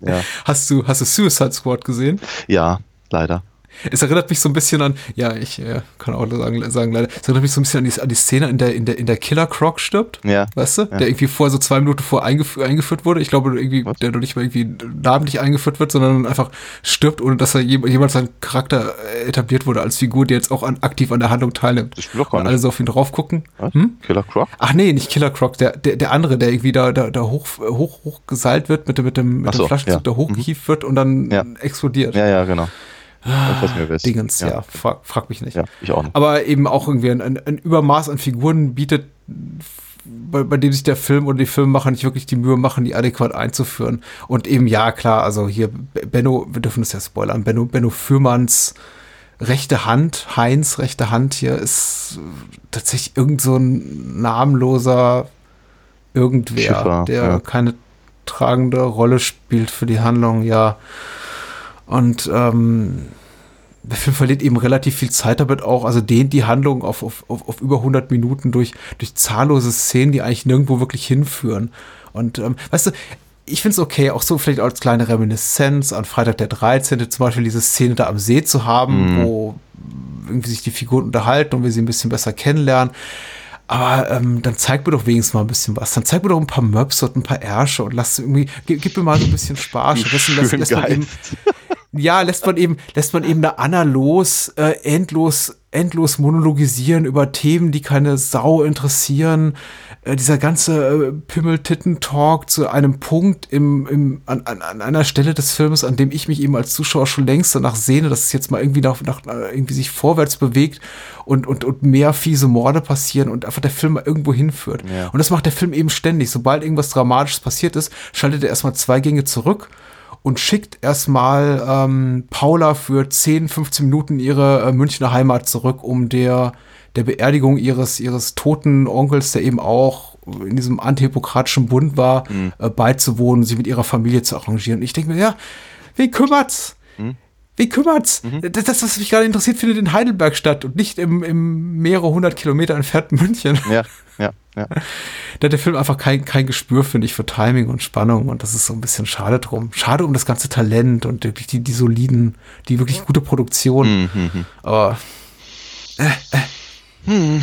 ja. Hast du, hast du Suicide Squad gesehen? ja, leider. Es erinnert mich so ein bisschen an, ja, ich äh, kann auch sagen, sagen leider, es erinnert mich so ein bisschen an die, an die Szene, in der, in der, in der Killer Croc stirbt. Ja. Weißt du? Ja. Der irgendwie vor so zwei Minuten vor eingef eingeführt wurde. Ich glaube, irgendwie, Was? der noch nicht mal irgendwie namentlich eingeführt wird, sondern einfach stirbt, ohne dass er je, jemals sein Charakter äh, etabliert wurde als Figur, die jetzt auch an, aktiv an der Handlung teilnimmt. Das spielt doch gar Und alle nicht. so auf ihn drauf gucken. Hm? Killer Croc? Ach nee, nicht Killer Croc, der, der, der andere, der irgendwie da, da, da hoch, hoch, hoch geseilt wird, mit dem, mit dem, mit Ach dem so, Flaschenzug ja. da hochgehievt wird und dann Ja. explodiert. Ja, ja, genau. Ist. Dingens, ja, Ja. Frag, frag mich nicht. Ja, ich auch nicht. Aber eben auch irgendwie ein, ein, ein Übermaß an Figuren bietet, bei, bei dem sich der Film oder die Filmemacher nicht wirklich die Mühe machen, die adäquat einzuführen. Und eben, ja, klar, also hier Benno, wir dürfen das ja spoilern, Benno, Benno Fürmanns rechte Hand, Heinz rechte Hand hier ist tatsächlich irgend so ein namenloser Irgendwer, Schiffer, der ja. keine tragende Rolle spielt für die Handlung, ja. Und ähm, der Film verliert eben relativ viel Zeit damit auch, also dehnt die Handlung auf, auf, auf, auf über 100 Minuten durch, durch zahllose Szenen, die eigentlich nirgendwo wirklich hinführen. Und ähm, weißt du, ich finde es okay, auch so vielleicht als kleine Reminiszenz an Freitag der 13. zum Beispiel diese Szene da am See zu haben, Mhm. wo irgendwie sich die Figuren unterhalten und wir sie ein bisschen besser kennenlernen. Aber ähm, dann zeig mir doch wenigstens mal ein bisschen was. Dann zeig mir doch ein paar Möps und ein paar Ärsche und lass irgendwie, gib, gib mir mal so ein bisschen Spaß. Lässt, lässt man eben. Ja, lässt man eben, lässt man eben da Anna los, äh, endlos, endlos monologisieren über Themen, die keine Sau interessieren. Äh, dieser ganze äh, Pimmel-Titten-Talk zu einem Punkt im, im, an, an, an einer Stelle des Films, an dem ich mich eben als Zuschauer schon längst danach sehne, dass es jetzt mal irgendwie nach, nach äh, irgendwie sich vorwärts bewegt und, und, und mehr fiese Morde passieren und einfach der Film mal irgendwo hinführt. Ja. Und das macht der Film eben ständig. Sobald irgendwas Dramatisches passiert ist, schaltet er erstmal zwei Gänge zurück und schickt erstmal ähm, Paula für 10, 15 Minuten in ihre äh, Münchner Heimat zurück, um der, der Beerdigung ihres, ihres toten Onkels, der eben auch in diesem antihippokratischen Bund war, äh, beizuwohnen, sie mit ihrer Familie zu arrangieren. Und ich denke mir, ja, wen kümmert's? Mhm. Wie kümmert's? Mhm. Das, das, was mich gerade interessiert, findet in Heidelberg statt und nicht im, im mehrere hundert Kilometer entfernten München. Ja, ja, ja. Da hat der Film einfach kein, kein Gespür, finde ich, für Timing und Spannung und das ist so ein bisschen schade drum. Schade um das ganze Talent und wirklich die, die soliden, die wirklich gute Produktion. Mhm. mhm. Aber äh, äh. Hm.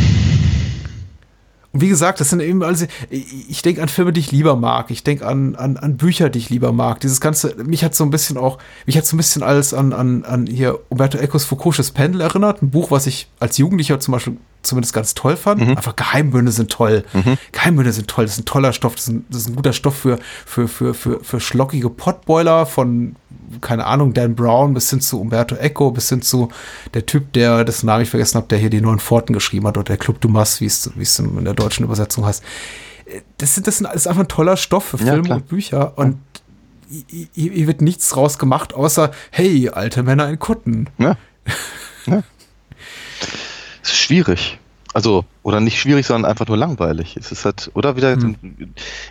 Und wie gesagt, das sind eben also, ich denke an Filme, die ich lieber mag. Ich denke an, an, an Bücher, die ich lieber mag. Dieses Ganze, mich hat so ein bisschen auch, mich hat so ein bisschen alles an, an, an hier Umberto Ecos Foucault's Pendel erinnert. Ein Buch, was ich als Jugendlicher zum Beispiel zumindest ganz toll fand. Mhm. Einfach Geheimbünde sind toll. Mhm. Geheimbünde sind toll. Das ist ein toller Stoff. Das ist ein, das ist ein guter Stoff für, für, für, für, für schlockige Potboiler von, keine Ahnung, Dan Brown bis hin zu Umberto Eco, bis hin zu der Typ, der, dessen Namen ich vergessen habe, der hier die neuen Forten geschrieben hat oder der Club Dumas, wie es, wie es in der deutschen Übersetzung heißt. Das, sind, das, sind, das ist einfach ein toller Stoff für Filme ja, und Bücher und hier, hier wird nichts draus gemacht, außer, hey, alte Männer in Kutten. Ja. ja schwierig. Also, oder nicht schwierig, sondern einfach nur langweilig. Es ist halt, oder wieder hm.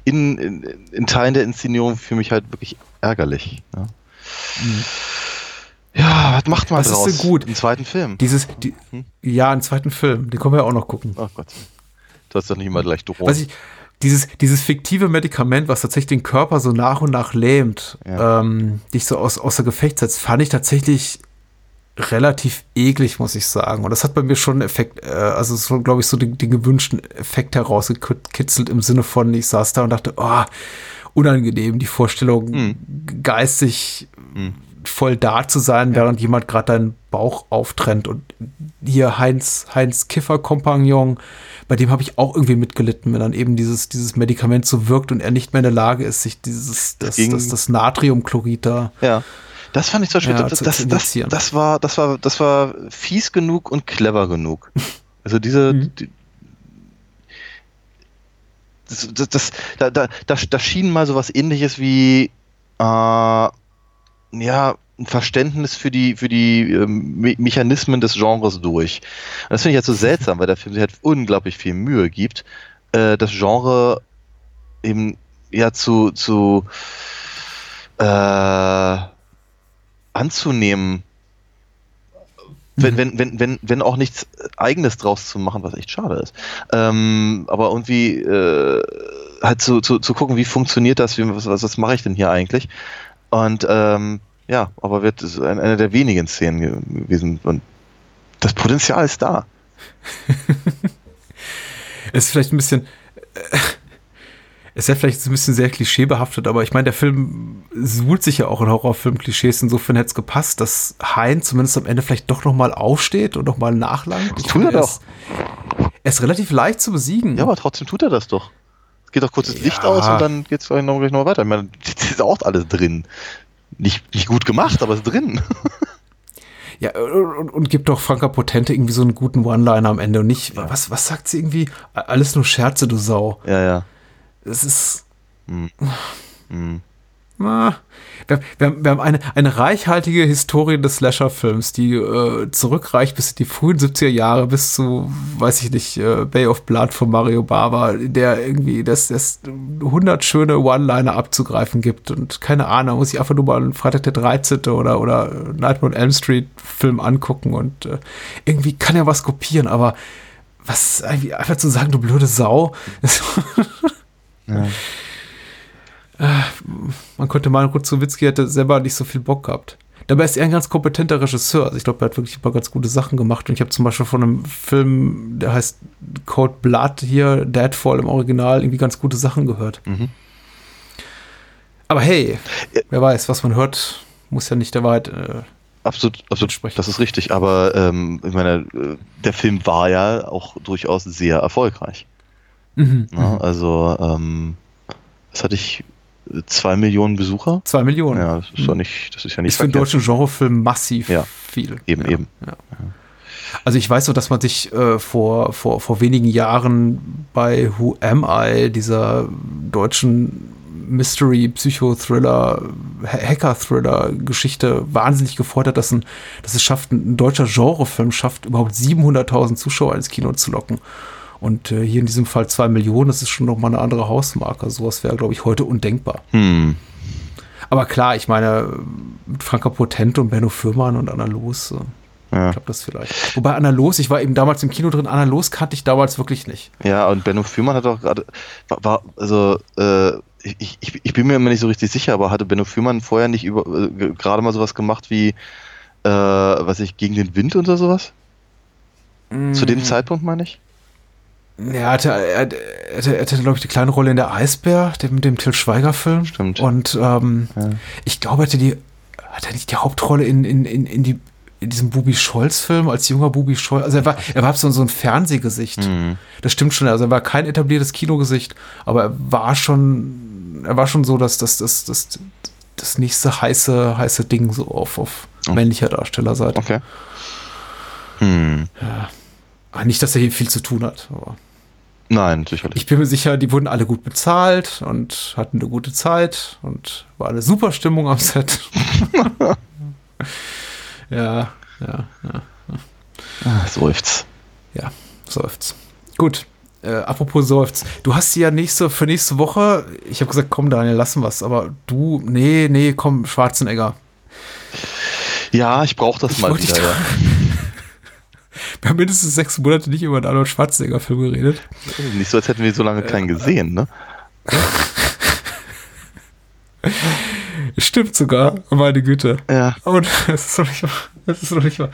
in, in, in, Teilen der Inszenierung für mich halt wirklich ärgerlich. Ja, hm. ja was macht man das draus? ist so gut. Einen zweiten Film. Dieses, die, hm? Ja, einen zweiten Film. Den können wir ja auch noch gucken. Ach Gott. Du hast doch nicht immer gleich Drohung. Was ich, dieses, dieses fiktive Medikament, was tatsächlich den Körper so nach und nach lähmt, ja. ähm, dich so aus, außer Gefecht setzt, fand ich tatsächlich relativ eklig, muss ich sagen. Und das hat bei mir schon einen Effekt, äh, also so, glaube ich, so den, den, gewünschten Effekt herausgekitzelt im Sinne von, ich saß da und dachte, oh, unangenehm, die Vorstellung, mhm. geistig mhm. voll da zu sein, ja. während jemand gerade deinen Bauch auftrennt. Und hier Heinz, Heinz Kiffer-Kompagnon, bei dem habe ich auch irgendwie mitgelitten, wenn dann eben dieses, dieses Medikament so wirkt und er nicht mehr in der Lage ist, sich dieses, das, das, das, das Natriumchlorid da ja das fand ich zum Beispiel, ja, das, das, das, das, war, das war, das war fies genug und clever genug. Also diese, mhm. die, das, das, das, da, da, da, da schien mal so was ähnliches wie, äh, ja, ein Verständnis für die, für die ähm, Me Mechanismen des Genres durch. Und das finde ich halt so seltsam, weil der Film sich halt unglaublich viel Mühe gibt, äh, das Genre eben ja zu, zu äh, anzunehmen, wenn, mhm. wenn, wenn, wenn, wenn auch nichts Eigenes draus zu machen, was echt schade ist. Ähm, aber irgendwie äh, halt zu, zu, zu gucken, wie funktioniert das, wie, was, was, was mache ich denn hier eigentlich? Und ähm, ja, aber wird eine der wenigen Szenen gewesen. Und das Potenzial ist da. es ist vielleicht ein bisschen. Äh, ist ja vielleicht ein bisschen sehr klischeebehaftet, aber ich meine, der Film suhlt sich ja auch in Horrorfilm-Klischees. Insofern hätte es gepasst, dass Hein zumindest am Ende vielleicht doch nochmal aufsteht und nochmal nachlangt. Das tut er doch. er ist relativ leicht zu besiegen. Ja, aber trotzdem tut er das doch. Es geht doch kurz das ja. Licht aus und dann geht es gleich noch, noch weiter. Ich meine, das ist auch alles drin. Nicht, nicht gut gemacht, aber es ist drin. Ja, und, und gibt doch Franka Potente irgendwie so einen guten One-Liner am Ende und nicht, was, was sagt sie irgendwie? Alles nur Scherze, du Sau. Ja, ja es ist. Hm. Hm. wir, wir, wir, haben eine, eine reichhaltige Historie des Slasher-Films, die äh, zurückreicht bis in die frühen 70er Jahre, bis zu, weiß ich nicht, äh, Bay of Blood von Mario Bava, der irgendwie das, das 100 schöne One-Liner abzugreifen gibt. Und keine Ahnung, muss ich einfach nur mal einen Freitag der 13. oder, oder Nightmare on Elm Street Film angucken und äh, irgendwie kann er was kopieren, aber was, einfach zu sagen, du blöde Sau. Ja. Ah, man könnte meinen, Rutzowitzki hätte selber nicht so viel Bock gehabt. Dabei ist er ein ganz kompetenter Regisseur. Also ich glaube, er hat wirklich ein paar ganz gute Sachen gemacht. Und ich habe zum Beispiel von einem Film, der heißt Code Blood hier, Deadfall im Original, irgendwie ganz gute Sachen gehört. Mhm. Aber hey, wer weiß, was man hört, muss ja nicht der Wahrheit äh, absolut, absolut sprechen. Das ist richtig. Aber ähm, ich meine, äh, der Film war ja auch durchaus sehr erfolgreich. Mhm. Ja, mhm. also, ähm, was hatte ich? Zwei Millionen Besucher? Zwei Millionen. Ja, das ist, mhm. nicht, das ist ja nicht. Ist für einen deutschen Genrefilm massiv ja. viel. Eben, ja. eben. Ja. Also ich weiß so, dass man sich äh, vor, vor, vor wenigen Jahren bei Who Am I, dieser deutschen Mystery, Psychothriller, Hacker-Thriller-Geschichte wahnsinnig gefordert, dass, ein, dass es schafft, ein deutscher Genrefilm schafft, überhaupt 700.000 Zuschauer ins Kino zu locken. Und äh, hier in diesem Fall zwei Millionen, das ist schon nochmal eine andere Hausmarke. Sowas wäre, glaube ich, heute undenkbar. Hm. Aber klar, ich meine, mit Franka Potente und Benno Fürmann und Anna Los. So. Ja. Ich glaube, das vielleicht. Wobei Anna Los, ich war eben damals im Kino drin, Anna Los kannte ich damals wirklich nicht. Ja, und Benno Fürmann hat auch gerade, war, war, also, äh, ich, ich, ich bin mir immer nicht so richtig sicher, aber hatte Benno Fürmann vorher nicht über, äh, gerade mal sowas gemacht wie, äh, was ich, gegen den Wind oder sowas? Mm. Zu dem. Zeitpunkt meine ich? Ja, er hatte, er, hatte, er hatte, glaube ich, die kleine Rolle in der Eisbär, dem, dem Till Schweiger-Film. Stimmt. Und ähm, ja. ich glaube, er hatte die, hat er nicht die Hauptrolle in, in, in, in die in diesem Bubi Scholz-Film als junger Bubi Scholz. Also er war, er war so, so ein Fernsehgesicht. Mhm. Das stimmt schon. Also er war kein etabliertes Kinogesicht, aber er war schon, er war schon so, dass das, das, das, das nächste heiße, heiße Ding so auf, auf oh. männlicher Darstellerseite. Okay. Hm. Ja. Nicht, dass er hier viel zu tun hat, aber. Nein, sicherlich. Ich bin mir sicher, die wurden alle gut bezahlt und hatten eine gute Zeit und war eine super Stimmung am Set. Ja, ja, ja. Ah, seufzt. Ja, seufzt. Gut. Äh, apropos seufzt. Du hast sie ja nächste, für nächste Woche, ich habe gesagt, komm Daniel, lassen was, aber du, nee, nee, komm, Schwarzenegger. Ja, ich brauche das ich mal wieder, ja. Wir haben mindestens sechs Monate nicht über einen Arnold Schwarzenegger-Film geredet. Nicht so, als hätten wir so lange keinen gesehen, ne? Stimmt sogar, meine Güte. Ja. Und das ist doch nicht wahr. Das ist doch nicht wahr.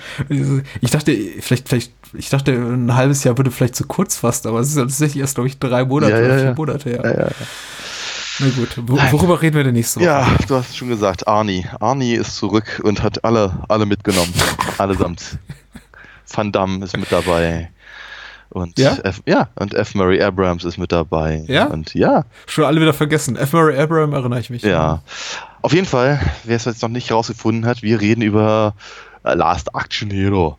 Ich dachte, vielleicht, vielleicht, ich dachte, ein halbes Jahr würde vielleicht zu kurz fassen, aber es ist tatsächlich erst, glaube ich, drei Monate ja, ja, oder vier ja. Monate her. Ja, ja, Na gut, Wo, worüber reden wir denn nächste Woche? Ja, du hast schon gesagt, Arnie. Arnie ist zurück und hat alle, alle mitgenommen. Allesamt. Van Damme ist mit dabei. Und ja? F, ja, und F. Murray Abrams ist mit dabei. Ja? Und ja. Schon alle wieder vergessen. F. Murray Abrams erinnere ich mich. Ja. Auf jeden Fall, wer es jetzt noch nicht rausgefunden hat, wir reden über äh, Last Action Hero.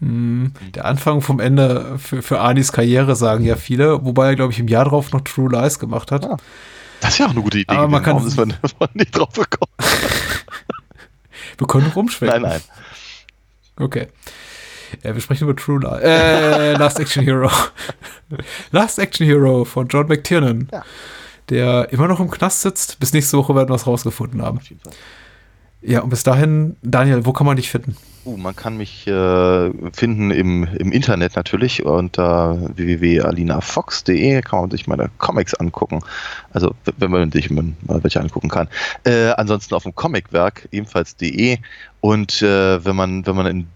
Hm, der Anfang vom Ende für, für Anis Karriere, sagen ja viele, wobei er, glaube ich, im Jahr drauf noch True Lies gemacht hat. Ja. Das ist ja auch eine gute Idee. Aber man kann man nicht drauf gekommen. wir können rumschwenken. Nein, nein. Okay. Ja, wir sprechen über True Lies. Äh, Last Action Hero. Last Action Hero von John McTiernan. Ja. Der immer noch im Knast sitzt. Bis nächste Woche werden wir es rausgefunden haben. Auf jeden Fall. Ja, und bis dahin, Daniel, wo kann man dich finden? Uh, man kann mich äh, finden im, im Internet natürlich unter www.alinafox.de kann man sich meine Comics angucken. Also wenn man sich mal welche angucken kann. Äh, ansonsten auf dem Comicwerk ebenfalls.de und äh, wenn man wenn man in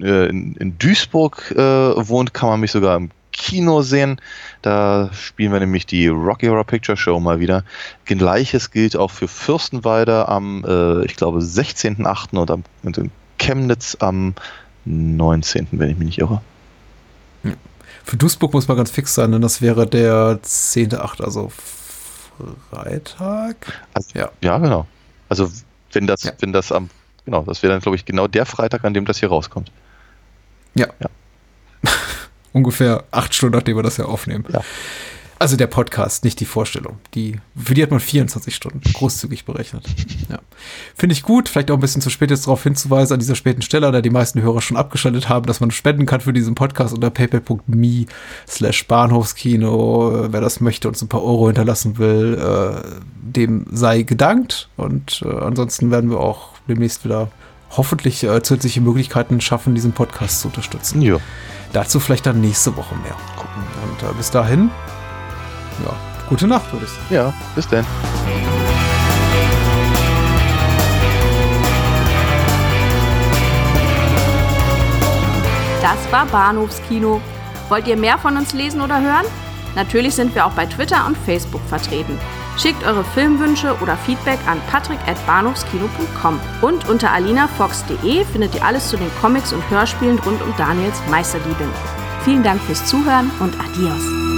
äh, in, in, Duisburg äh, wohnt, kann man mich sogar im Kino sehen. Da spielen wir nämlich die Rocky Horror Picture Show mal wieder. Gleiches gilt auch für Fürstenwalde am, äh, ich glaube, 16.8. und, am, und in Chemnitz am 19., wenn ich mich nicht irre. Für Duisburg muss man ganz fix sein, denn das wäre der 10.8., also Freitag. Also, ja. ja, genau. Also wenn das, ja. wenn das am, genau, das wäre dann, glaube ich, genau der Freitag, an dem das hier rauskommt. Ja. ja. Ungefähr acht Stunden, nachdem wir das ja aufnehmen. Ja. Also der Podcast, nicht die Vorstellung. Die, für die hat man 24 Stunden großzügig berechnet. Ja. Finde ich gut, vielleicht auch ein bisschen zu spät jetzt darauf hinzuweisen, an dieser späten Stelle, da die meisten Hörer schon abgeschaltet haben, dass man spenden kann für diesen Podcast unter paypal.me slash Bahnhofskino. Wer das möchte und uns ein paar Euro hinterlassen will, äh, dem sei gedankt. Und äh, ansonsten werden wir auch demnächst wieder hoffentlich äh, zusätzliche Möglichkeiten schaffen, diesen Podcast zu unterstützen. Ja. Dazu vielleicht dann nächste Woche mehr. Gucken. Und äh, bis dahin, ja, gute Nacht, würde ich sagen. Ja, bis dann. Das war Bahnhofskino. Wollt ihr mehr von uns lesen oder hören? Natürlich sind wir auch bei Twitter und Facebook vertreten. Schickt eure Filmwünsche oder Feedback an patrick.bahnhofskino.com. Und unter alinafox.de findet ihr alles zu den Comics und Hörspielen rund um Daniels Meisterliebin. Vielen Dank fürs Zuhören und adios.